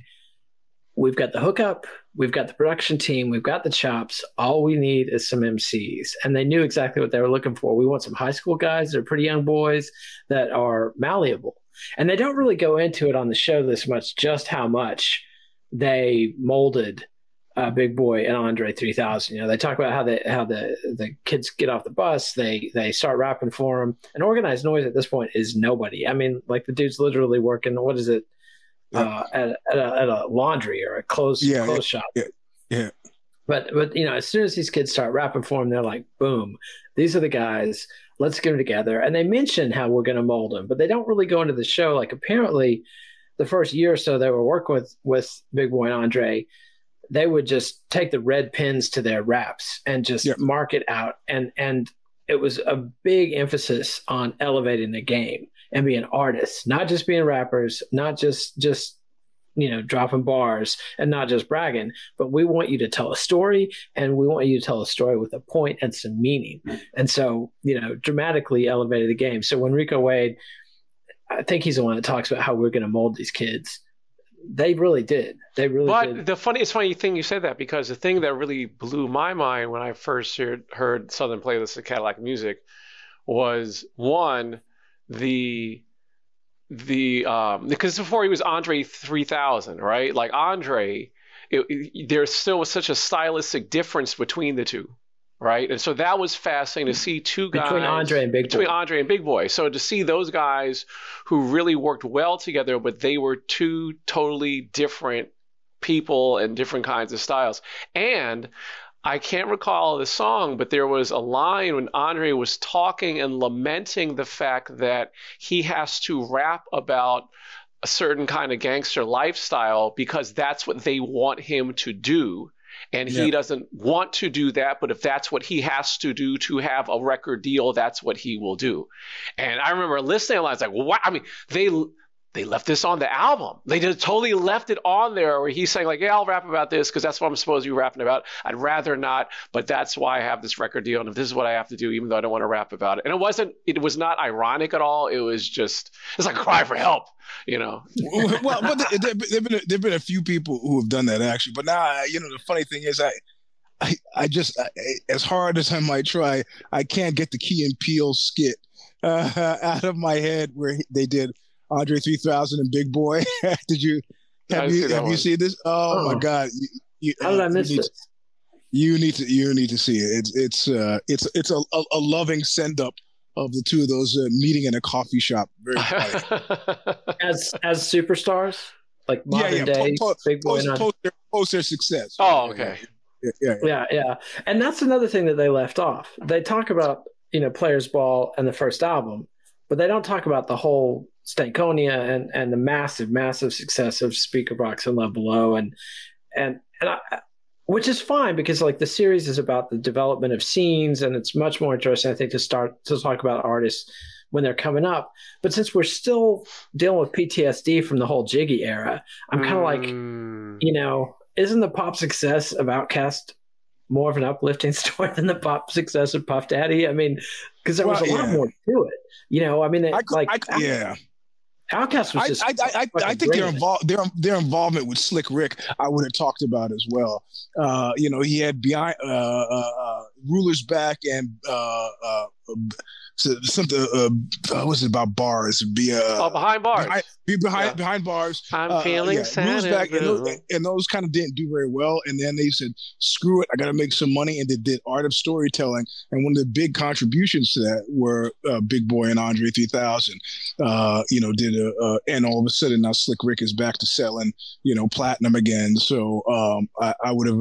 "We've got the hookup, we've got the production team, we've got the chops. All we need is some MCs." And they knew exactly what they were looking for. We want some high school guys. They're pretty young boys that are malleable, and they don't really go into it on the show this much, just how much they molded uh, Big Boi and Andre 3000. You know, they talk about how the how the the kids get off the bus, they they start rapping for them. And organized noise at this point is nobody. I mean, like the dude's literally working. What is it? Uh, at, at, a, at a laundry or a clothes Yeah, clothes shop. yeah, yeah. But but you know, as soon as these kids start rapping for them, they're like, boom, these are the guys. Let's get them together. And they mention how we're going to mold them, but they don't really go into the show. Like apparently, the first year or so they were working with with Big Boi and Andre, they would just take the red pins to their raps and just Yeah. mark it out. And and it was a big emphasis on elevating the game and being artists, not just being rappers, not just just you know dropping bars and not just bragging but we want you to tell a story and we want you to tell a story with a point and some meaning and so you know dramatically elevated the game so when rico wade i think he's the one that talks about how we're going to mold these kids they really did. They really But did. the funny, it's funny thing you said that because the thing that really blew my mind when I first heard, heard Southern Playalistic Cadillac Music was one the the um because before he was Andre 3000, right? Like Andre, it, it- there's still such a stylistic difference between the two, right? And so that was fascinating to see two guys between andre and big between boy Andre and Big Boi. So to see those guys who really worked well together, but they were two totally different people and different kinds of styles. And I can't recall the song, but there was a line when Andre was talking and lamenting the fact that he has to rap about a certain kind of gangster lifestyle because that's what they want him to do. And he Yeah. doesn't want to do that, but if that's what he has to do to have a record deal, that's what he will do. And I remember listening, and I was like, "Wow!" I mean, they they left this on the album. They just totally left it on there, where he's saying like, "Yeah, I'll rap about this because that's what I'm supposed to be rapping about. I'd rather not, but that's why I have this record deal, and if this is what I have to do, even though I don't want to rap about it." And it wasn't, it was not ironic at all. It was just, it's like a cry for help, you know. well, but there, there've been a, there've been a few people who have done that actually. But now, you know, the funny thing is, I, I, I just I, as hard as I might try, I can't get the Key and Peele skit uh, out of my head where they did Andre 3000 and Big Boi. did you have you see that have you seen this? Oh, Oh. my God! You, you, how did i you miss need this to- you need to you need to see it. It's it's uh it's it's a, a, a loving send up of the two of those uh, meeting in a coffee shop. Very as as superstars like modern yeah, day po- po- big boi post, and post, their, post their success. oh, okay. Yeah, yeah, yeah. yeah yeah and that's another thing that they left off they talk about you know players ball and the first album but they don't talk about the whole stankonia and and the massive massive success of speakerboxxx and love below and and and I, which is fine because like the series is about the development of scenes and it's much more interesting i think to start to talk about artists when they're coming up but since we're still dealing with ptsd from the whole jiggy era i'm kind of like Mm. you know, isn't the pop success of Outkast more of an uplifting story than the pop success of Puff Daddy? I mean, because there was Well, a lot more to it. You know, I mean, it, I, like I, yeah, Outkast was I, just. I, I, I, I think their involved their their involvement with Slick Rick, I would have talked about as well. Uh, you know, he had behind uh, uh, uh, Rulers back and uh, uh, something. Uh, uh, what was it about bars? Be uh, oh, behind bars. behind, be behind Yeah. behind bars. I'm Uh, feeling yeah, sad. Back, and those, and those kind of didn't do very well. And then they said, "Screw it, I got to make some money." And they did art of storytelling. And one of the big contributions to that were uh, Big Boi and Andre 3000. Uh, you know, did a, uh, and all of a sudden now Slick Rick is back to selling, you know, platinum again. So um, I, I would have.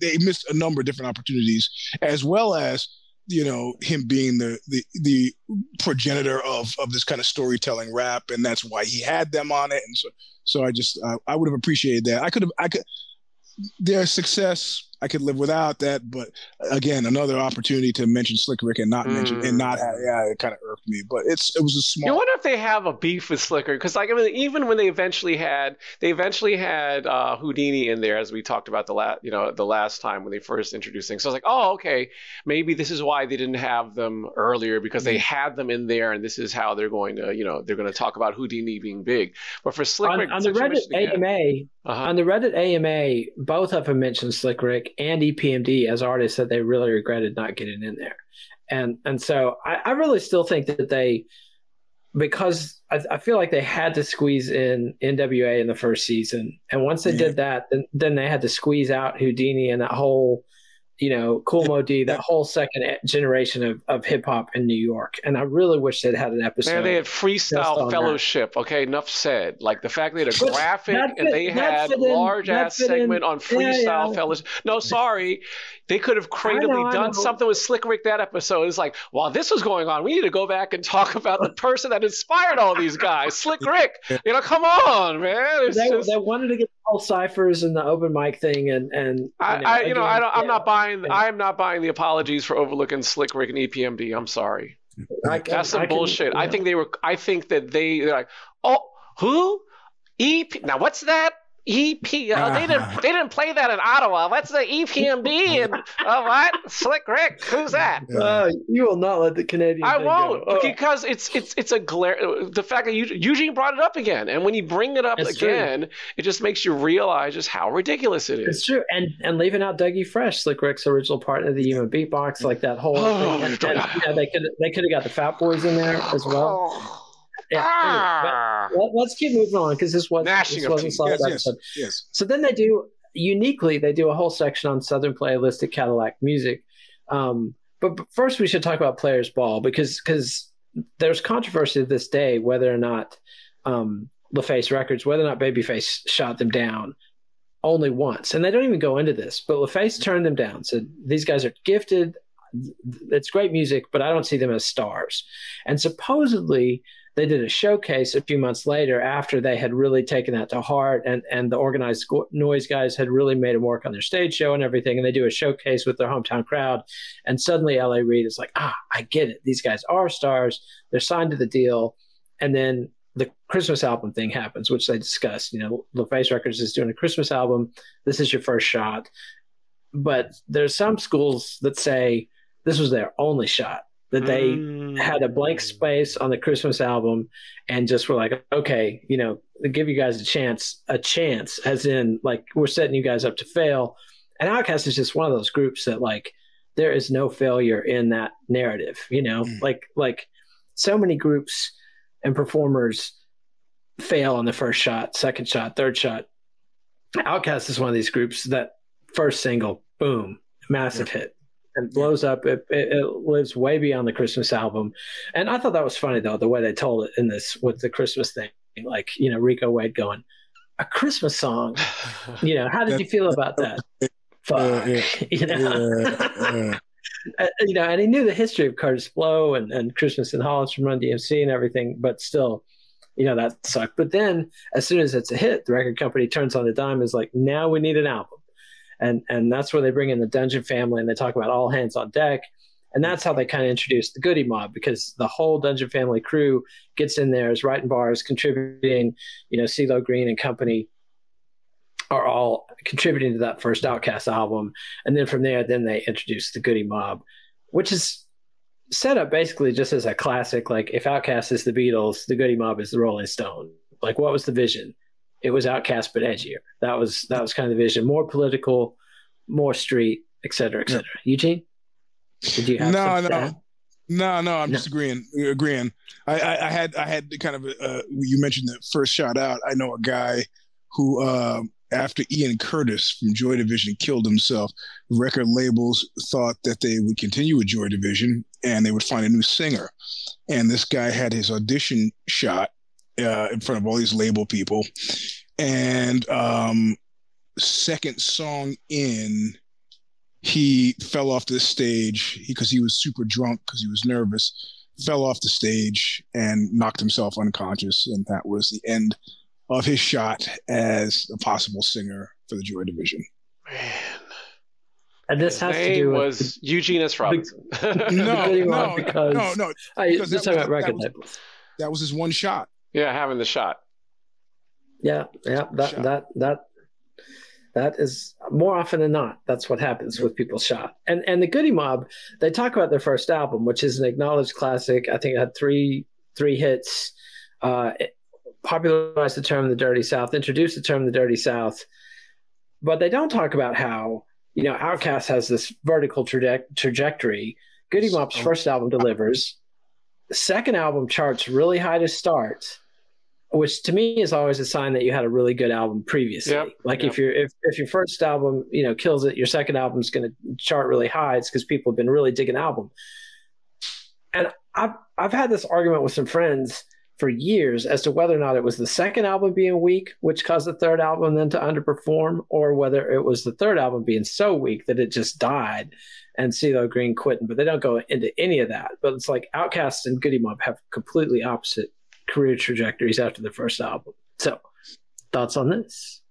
They missed a number of different opportunities, as well as you know him being the the the progenitor of of this kind of storytelling rap and that's why he had them on it. And so so i just i, I would have appreciated that. I could have i could their success i could live without that but again another opportunity to mention slick rick and not mention and not have yeah it kind of irked me but it's it was a You small wonder if they have a beef with Slicker because, like, I mean, even when they eventually had, they eventually had uh, Whodini in there, as we talked about the last, you know, the last time when they first introduced things. So I was like, oh, okay, maybe this is why they didn't have them earlier because they had them in there, and this is how they're going to, you know, they're going to talk about Whodini being big. But for Slick on, Rick, on the Reddit mentioned it again- AMA, Uh-huh. on the Reddit AMA, both of them mentioned Slick Rick and EPMD as artists that they really regretted not getting in there, and and so I, I really still think that they, because I, I feel like they had to squeeze in NWA in the first season, and once they Yeah. did that, then then they had to squeeze out Whodini and that whole. You know, Kool Moe Dee, that whole second generation of, of hip hop in New York, and I really wish they'd had an episode. Man, they had freestyle on that. fellowship. Okay, enough said. Like the fact they had a graphic that and they had fit in- large that ass fit in- segment on freestyle yeah. fellowship. No, sorry, they could have creatively know, done something with Slick Rick that episode. It's like while this was going on, we need to go back and talk about the person that inspired all these guys, Slick Rick. You know, come on, man. It's they, just, they wanted to get the whole ciphers and the open mic thing, and and I, I, you know, I again, don't, I'm not buying. yeah. I am not buying the apologies for overlooking Slick Rick and EPMD. I'm sorry. I can- That's some I can- bullshit. I think they were. I think that they they're like, oh, who? EP. Now what's that? EP. Oh, uh, they uh-huh. didn't. They didn't play that in Ottawa. What's the E EPMD? And oh, what? Slick Rick. Who's that? Uh, you will not let the Canadian. I won't go. Oh, because it's it's it's a glare. The fact that Eugene Eugene brought it up again, and when you bring it up It's true. again, it just makes you realize just how ridiculous it is. it's true, and and leaving out Dougie Fresh, Slick Rick's original partner, the human beatbox, like that whole. Oh, thing. And, and, you know, they could they could have got the Fat Boys in there as well. Oh. Yeah. Ah. Anyway, but let, us keep moving on because this was Gnashing this wasn't teeth. solid yes yes episode. yes So then they do uniquely they do a whole section on Southern playalistic Cadillac music. Um, but, but first we should talk about Players Ball because because there's controversy to this day whether or not um, LaFace Records whether or not Babyface shot them down only once, and they don't even go into this. But LaFace turned them down. Said these guys are gifted. It's great music, but I don't see them as stars. And supposedly they did a showcase a few months later after they had really taken that to heart and, and the organized noise guys had really made them work on their stage show and everything. And they do a showcase with their hometown crowd. And suddenly la reid is like ah i get it. These guys are stars. They're signed to the deal. And then the christmas album thing happens which they discussed. You know LaFace records is doing a christmas album. This is your first shot. But there's some schools that say this was their only shot that they Mm. had a blank space on the Christmas album and just were like, okay, you know, give you guys a chance, a chance, as in like we're setting you guys up to fail. And Outkast is just one of those groups that like there is no failure in that narrative, you know, Mm. like like so many groups and performers fail on the first shot, second shot, third shot. Outkast is one of these groups that first single, boom, massive hit and blows up. It, it, it lives way beyond the Christmas album. And I thought that was funny though, the way they told it in this with the Christmas thing. Like, you know, Rico Wade going, a Christmas song. You know, how did you feel about that? Fuck. yeah, you know? yeah, Uh, you know, and he knew the history of Kurtis Blow and, and Christmas in Hollis from Run DMC and everything, but still, you know, that sucked. But then as soon as it's a hit, the record company turns on the dime is like, now we need an album. And and that's where they bring in the Dungeon family and they talk about all hands on deck. And that's how they kind of introduce the Goodie Mob because the whole Dungeon family crew gets in there is writing bars, contributing, you know, CeeLo Green and company are all contributing to that first Outkast album. And then from there, then they introduce the Goodie Mob, which is set up basically just as a classic. Like if Outkast is the Beatles, the Goodie Mob is the Rolling Stone. Like what was the vision? It was Outkast but edgier. That was that was kind of the vision. More political, more street, et cetera, et cetera. Eugene, did you have No, no. No, no, I'm No. just agreeing. Agreeing. I, I, I had, I had kind of. Uh, you mentioned the first shot out. I know a guy who, uh, after Ian Curtis from Joy Division killed himself, record labels thought that they would continue with Joy Division and they would find a new singer. And this guy had his audition shot uh, in front of all these label people, and um, second song in he fell off the stage because he was super drunk because he was nervous fell off the stage and knocked himself unconscious and that was the end of his shot as a possible singer for the joy division Man. And this His has to name do with was Eugene S. Robinson. no no because- no no I because just that talking about was- record that was- labels. that was his one shot yeah, having the shot. Yeah, yeah, that Shot. that that that is more often than not. That's what happens with people's shot. And and the Goodie Mob, they talk about their first album, which is an acknowledged classic. I think it had three three hits. Uh, popularized the term the Dirty South, introduced the term the Dirty South, but they don't talk about how you know Outkast has this vertical traje- trajectory. Goodie Mob's first album delivers. Second album charts really high to start which to me is always a sign that you had a really good album previously. Yep, Like yep. if your if, if your first album you know kills it, your second album's going to chart really high. It's because people have been really digging album. And I've I've had this argument with some friends for years as to whether or not it was the second album being weak, which caused the third album then to underperform, or whether it was the third album being so weak that it just died and CeeLo Green quitting. But they don't go into any of that. But it's like Outkast and Goodie Mob have completely opposite career trajectories after the first album. So, thoughts on this?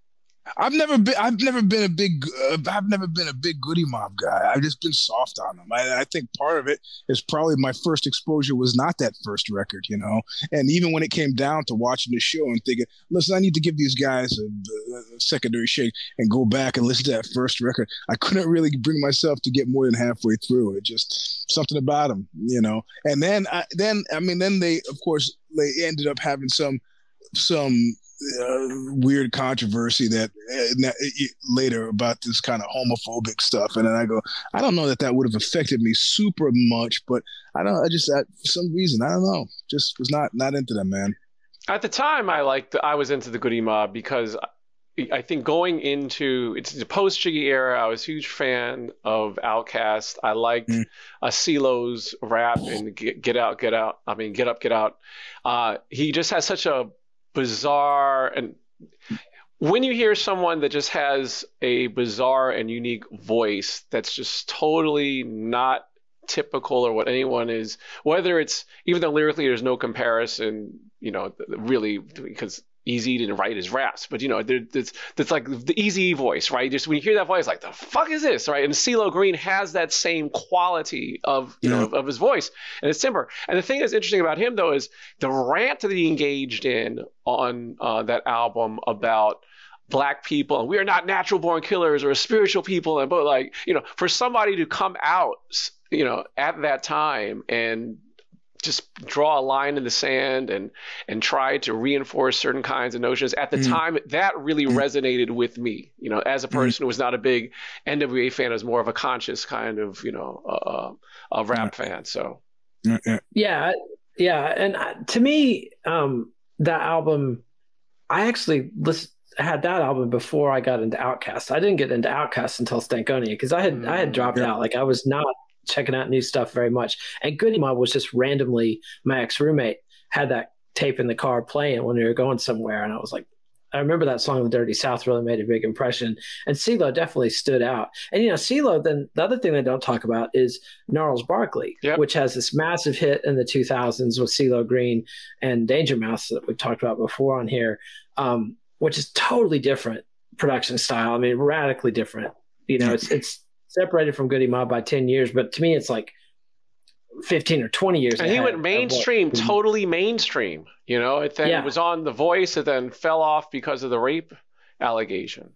I've never been. I've never been a big. Uh, I've never been a big Goodie Mob guy. I've just been soft on them. I, I think part of it is probably my first exposure was not that first record, you know. And even when it came down to watching the show and thinking, listen, I need to give these guys a, a secondary shake and go back and listen to that first record. I couldn't really bring myself to get more than halfway through. It just something about them, you know. And then, I, then I mean, then they, of course, they ended up having some some uh, weird controversy that uh, na- later about this kind of homophobic stuff, and then I go, I don't know that that would have affected me super much, but I don't. I just I, for some reason I don't know, just was not not into them, man. At the time, I liked. I was into the Goodie Mob because I- think going into it's the post Jiggy era, I was a huge fan of Outkast. I liked Mm. uh, CeeLo's rap and get, get out, get out. I mean, get up, get out. Uh, he just has such a bizarre and when you hear someone that just has a bizarre and unique voice that's just totally not typical or what anyone is whether it's even though lyrically there's no comparison you know really because Eazy didn't write his raps but you know there, that's that's like the Eazy voice right? Just when you hear that voice like the fuck is this right? And CeeLo Green has that same quality of you know of, of his voice and his timbre. And the thing that's interesting about him though is the rant that he engaged in on uh, that album about black people and we are not natural born killers or spiritual people and but like you know for somebody to come out you know at that time and just draw a line in the sand and and try to reinforce certain kinds of notions at the Mm. time that really Mm. resonated with me you know as a person who was not a big NWA fan I was more of a conscious kind of you know uh, a rap fan so Yeah, yeah. Yeah, yeah, and uh, to me, um, that album, I actually list, had that album before I got into Outkast. I didn't get into Outkast until Stankonia because I had I had Mm, dropped yeah. out. Like I was not checking out new stuff very much. And Goodie Mob was just randomly my ex roommate had that tape in the car playing when we were going somewhere, and I was like. I remember that song, "The Dirty South," really made a big impression, and CeeLo definitely stood out. And you know, CeeLo. Then the other thing they don't talk about is Gnarls Barkley, Yep. which has this massive hit in the 2000s with CeeLo Green and Danger Mouse that we've talked about before on here, um, which is totally different production style. I mean, radically different. You know, it's it's separated from Goodie Mob by 10 years, but to me, it's like 15 or 20 years. and he went mainstream totally mainstream you know it then Yeah. was on the voice and then fell off because of the rape allegation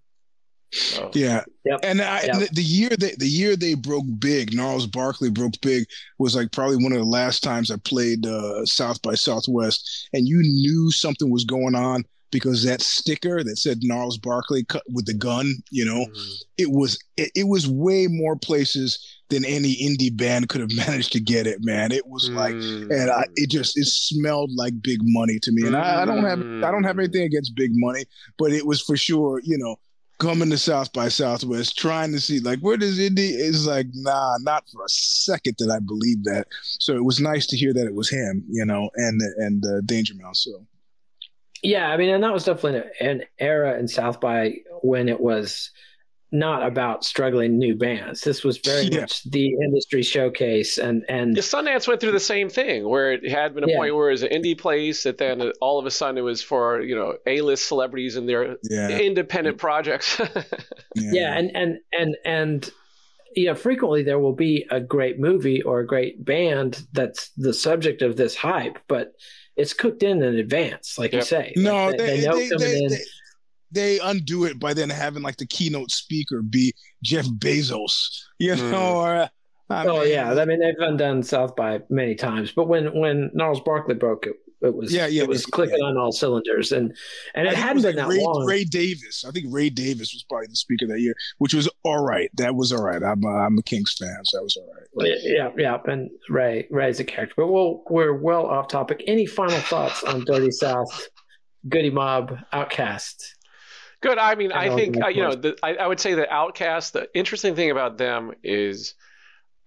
so. Yeah, Yep. and I, Yep. the, the year they the year they broke big, Gnarls Barkley broke big was like probably one of the last times I played uh, South by Southwest, and you knew something was going on because that sticker that said Gnarls Barkley cut with the gun, you know, Mhm. it was it, it was way more places than any indie band could have managed to get it, man. It was like, Mm. and I, it just it smelled like big money to me. And I, I don't have I don't have anything against big money, but it was for sure, you know, coming to South by Southwest, trying to see like where does indie is like, nah, not for a second that I believe that. So it was nice to hear that it was him, you know, and and uh, Danger Mouse. So Yeah, I mean, and that was definitely an era in South by when it was not about struggling new bands. This was very Yeah. much the industry showcase, and and Yeah, Sundance went through the same thing, where it had been a Yeah. point where it was an indie place, that then all of a sudden it was for you know A-list celebrities and their yeah, independent projects. yeah, and and and and you know, frequently there will be a great movie or a great band that's the subject of this hype, but it's cooked in in advance, like you say. No, Like, they, know they, coming they, in. they, they undo it by then having like the keynote speaker be Jeff Bezos, you Mm. know, or I oh mean, yeah, I mean they've undone South by many times, but when when Gnarls Barkley broke it, it was Yeah, yeah, it was yeah, clicking yeah. on all cylinders, and and it hadn't was been like that Ray, long. Ray Davies. I think Ray Davies was probably the speaker that year, which was all right. That was all right. I'm a, I'm a Kinks fan, so that was all right. Yeah, yeah, and Ray Ray's a character, but we'll, we're well off topic. Any final thoughts on Dirty South, Goodie Mob, Outkast? Good. I mean, And I think uh, you know, the, I, I would say that Outkast. The interesting thing about them is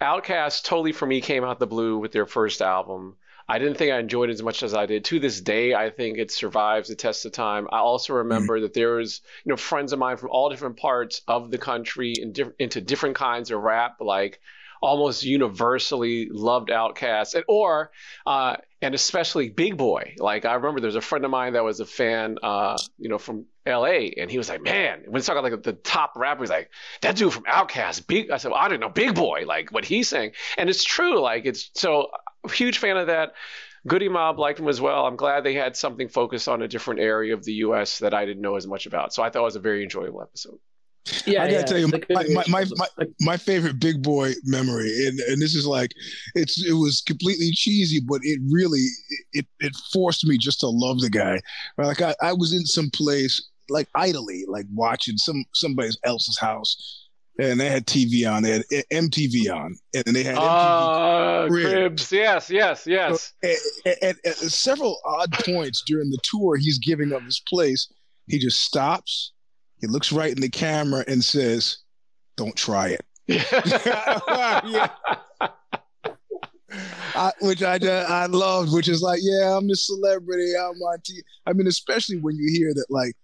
Outkast totally for me came out the blue with their first album. I didn't think I enjoyed it as much as I did. To this day, I think it survives the test of time. I also remember that there was, you know, friends of mine from all different parts of the country and diff- into different kinds of rap, like almost universally loved Outkast, and or uh, and especially Big Boi. Like I remember, there's a friend of mine that was a fan, uh, you know, from L.A. and he was like, "Man, when it's talking about like the top rapper, he's like that dude from Outkast, Big." I said, well, "I don't know Big Boi, like what he's saying," and it's true. Like it's so huge fan of that. Goodie Mob liked him as well. I'm glad they had something focused on a different area of the U.S. that I didn't know as much about. So I thought it was a very enjoyable episode. Yeah, I gotta yeah, tell you, my, my, my, my, my favorite big boi memory, and, and this is like, it's it was completely cheesy, but it really it it forced me just to love the guy. Right? Like I, I was in some place like idly, like watching some somebody else's house, and they had TV on, they had MTV on, and they had MTV Uh, Cribs. Cribs. Yes, yes, yes. at, at, at several odd points during the tour he's giving of his place, he just stops, he looks right in the camera and says, "Don't try it." Yeah. I, which I I loved, which is like, yeah, I'm the celebrity. I'm on TV. I mean, especially when you hear that, like,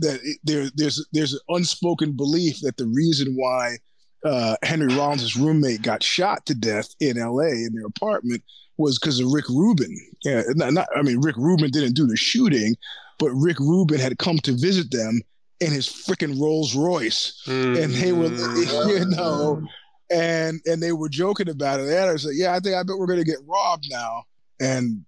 that it, there there's there's an unspoken belief that the reason why uh, Henry Rollins' roommate got shot to death in L.A. in their apartment was because of Rick Rubin. Yeah, not, not, I mean, Rick Rubin didn't do the shooting, but Rick Rubin had come to visit them in his freaking Rolls Royce, and they were, you know, and and they were joking about it. And I said, "Yeah, I think I bet we're gonna get robbed now." And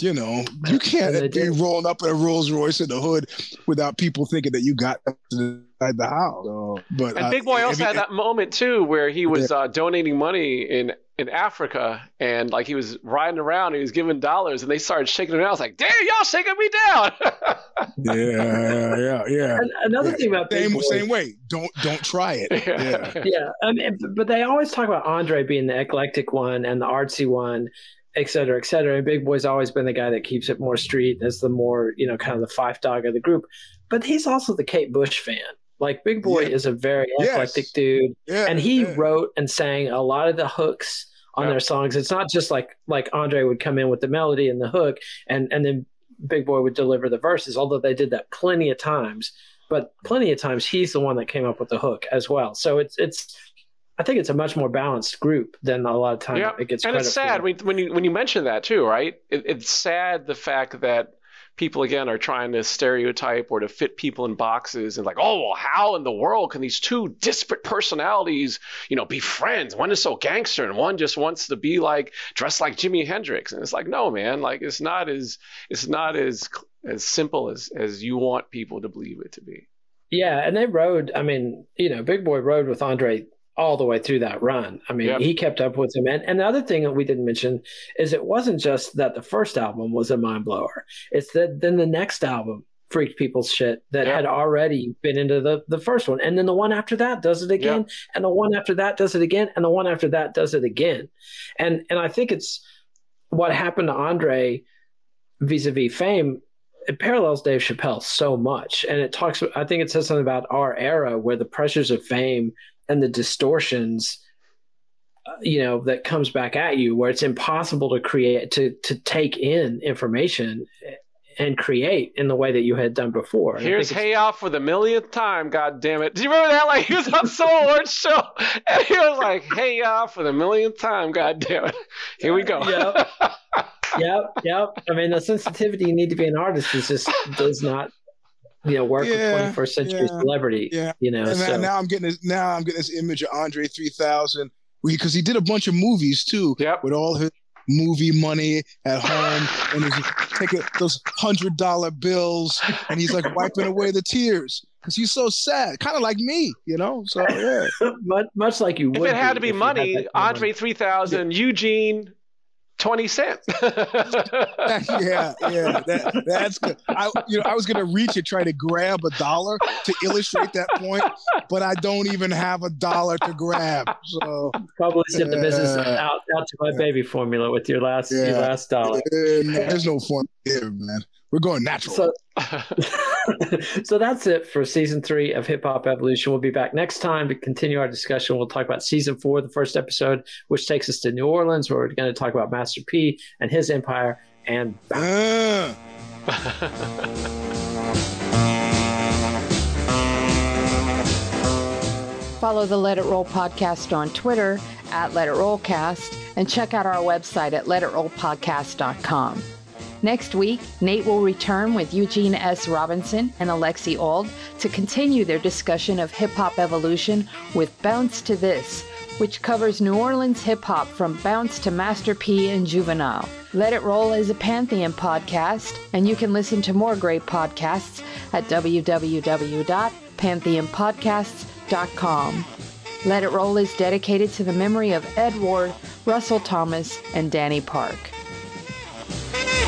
you know, you can't be rolling up in a Rolls Royce in the hood without people thinking that you got inside the house. So, but And uh, Big Boi also had that moment too, where he was uh, donating money in in Africa, and like he was riding around, and he was giving dollars, and they started shaking him down. I was like, "Damn, y'all shaking me down!" yeah, yeah, yeah. And another Yeah. thing about Big Same, Boy, same way. Don't don't try it. Yeah. yeah, I mean, but they always talk about Andre being the eclectic one and the artsy one, et cetera, et cetera. And Big Boi's always been the guy that keeps it more street as the more, you know, kind of the Phife Dawg of the group. But he's also the Kate Bush fan. Like Big Boi Yeah. is a very Yes. eclectic dude, Yeah, and he yeah. wrote and sang a lot of the hooks on their songs. It's not just like like Andre would come in with the melody and the hook, and and then Big Boi would deliver the verses. Although they did that plenty of times, but plenty of times he's the one that came up with the hook as well. So it's it's. I think it's a much more balanced group than a lot of times Yeah, it gets. and it's sad for. when, when you when you mention that too, right? It, it's sad the fact that people again are trying to stereotype or to fit people in boxes and like, oh, well, how in the world can these two disparate personalities, you know, be friends? One is so gangster and one just wants to be like dressed like Jimi Hendrix, and it's like, no, man, like it's not as it's not as as simple as as you want people to believe it to be. Yeah, and they rode. I mean, you know, Big Boi rode with Andre all the way through that run. I mean, Yep. he kept up with him. And, and the other thing that we didn't mention is it wasn't just that the first album was a mind blower. It's that then the next album freaked people's shit that Yeah. had already been into the the first one, and then the one after that does it again, and the one after that does it again, and the one after that does it again, and and I think it's what happened to Andre vis-a-vis fame. It parallels Dave Chappelle so much, and it talks. I think it says something about our era where the pressures of fame and the distortions uh, you know that comes back at you where it's impossible to create to to take in information and create in the way that you had done before And Here's think it's- Hey Ya for the millionth time, god damn it. Do you remember that? Like he was on some awards show and he was like, Hey Ya for the millionth time, god damn it. Here we go. Yep. yep yep i mean the sensitivity you need to be an artist is just does not you know work Yeah, with 21st century yeah, celebrity yeah. you know and now, so now I'm getting this. Now I'm getting this image of Andre 3000 because he did a bunch of movies too Yep. with all his movie money at home and he's taking those hundred dollar bills and he's like wiping away the tears because he's so sad, kind of like me, you know. So yeah, much, much like you If it had to be if you had money, that kind of money. Andre 3000, Eugene, 20 cent. yeah, yeah. That, that's good. I, you know, I was gonna reach and try to grab a dollar to illustrate that point, but I don't even have a dollar to grab. So probably sent the business Yeah. out, out to my baby formula with your last your last dollar there's no fun here, man. We're going natural. So, so that's it for season three of Hip Hop Evolution. We'll be back next time to continue our discussion. We'll talk about season four, the first episode, which takes us to New Orleans, where we're going to talk about Master P and his empire. And. Follow the Let It Roll podcast on Twitter at Let It Rollcast and check out our website at letitrollpodcast.com. Next week, Nate will return with Eugene S. Robinson and Alexi Auld to continue their discussion of hip hop evolution with Bounce to This, which covers New Orleans hip hop from Bounce to Master P and Juvenile. Let It Roll is a Pantheon podcast, and you can listen to more great podcasts at www.pantheonpodcasts.com. Let It Roll is dedicated to the memory of Ed Ward, Russell Thomas, and Danny Park.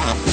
Bye.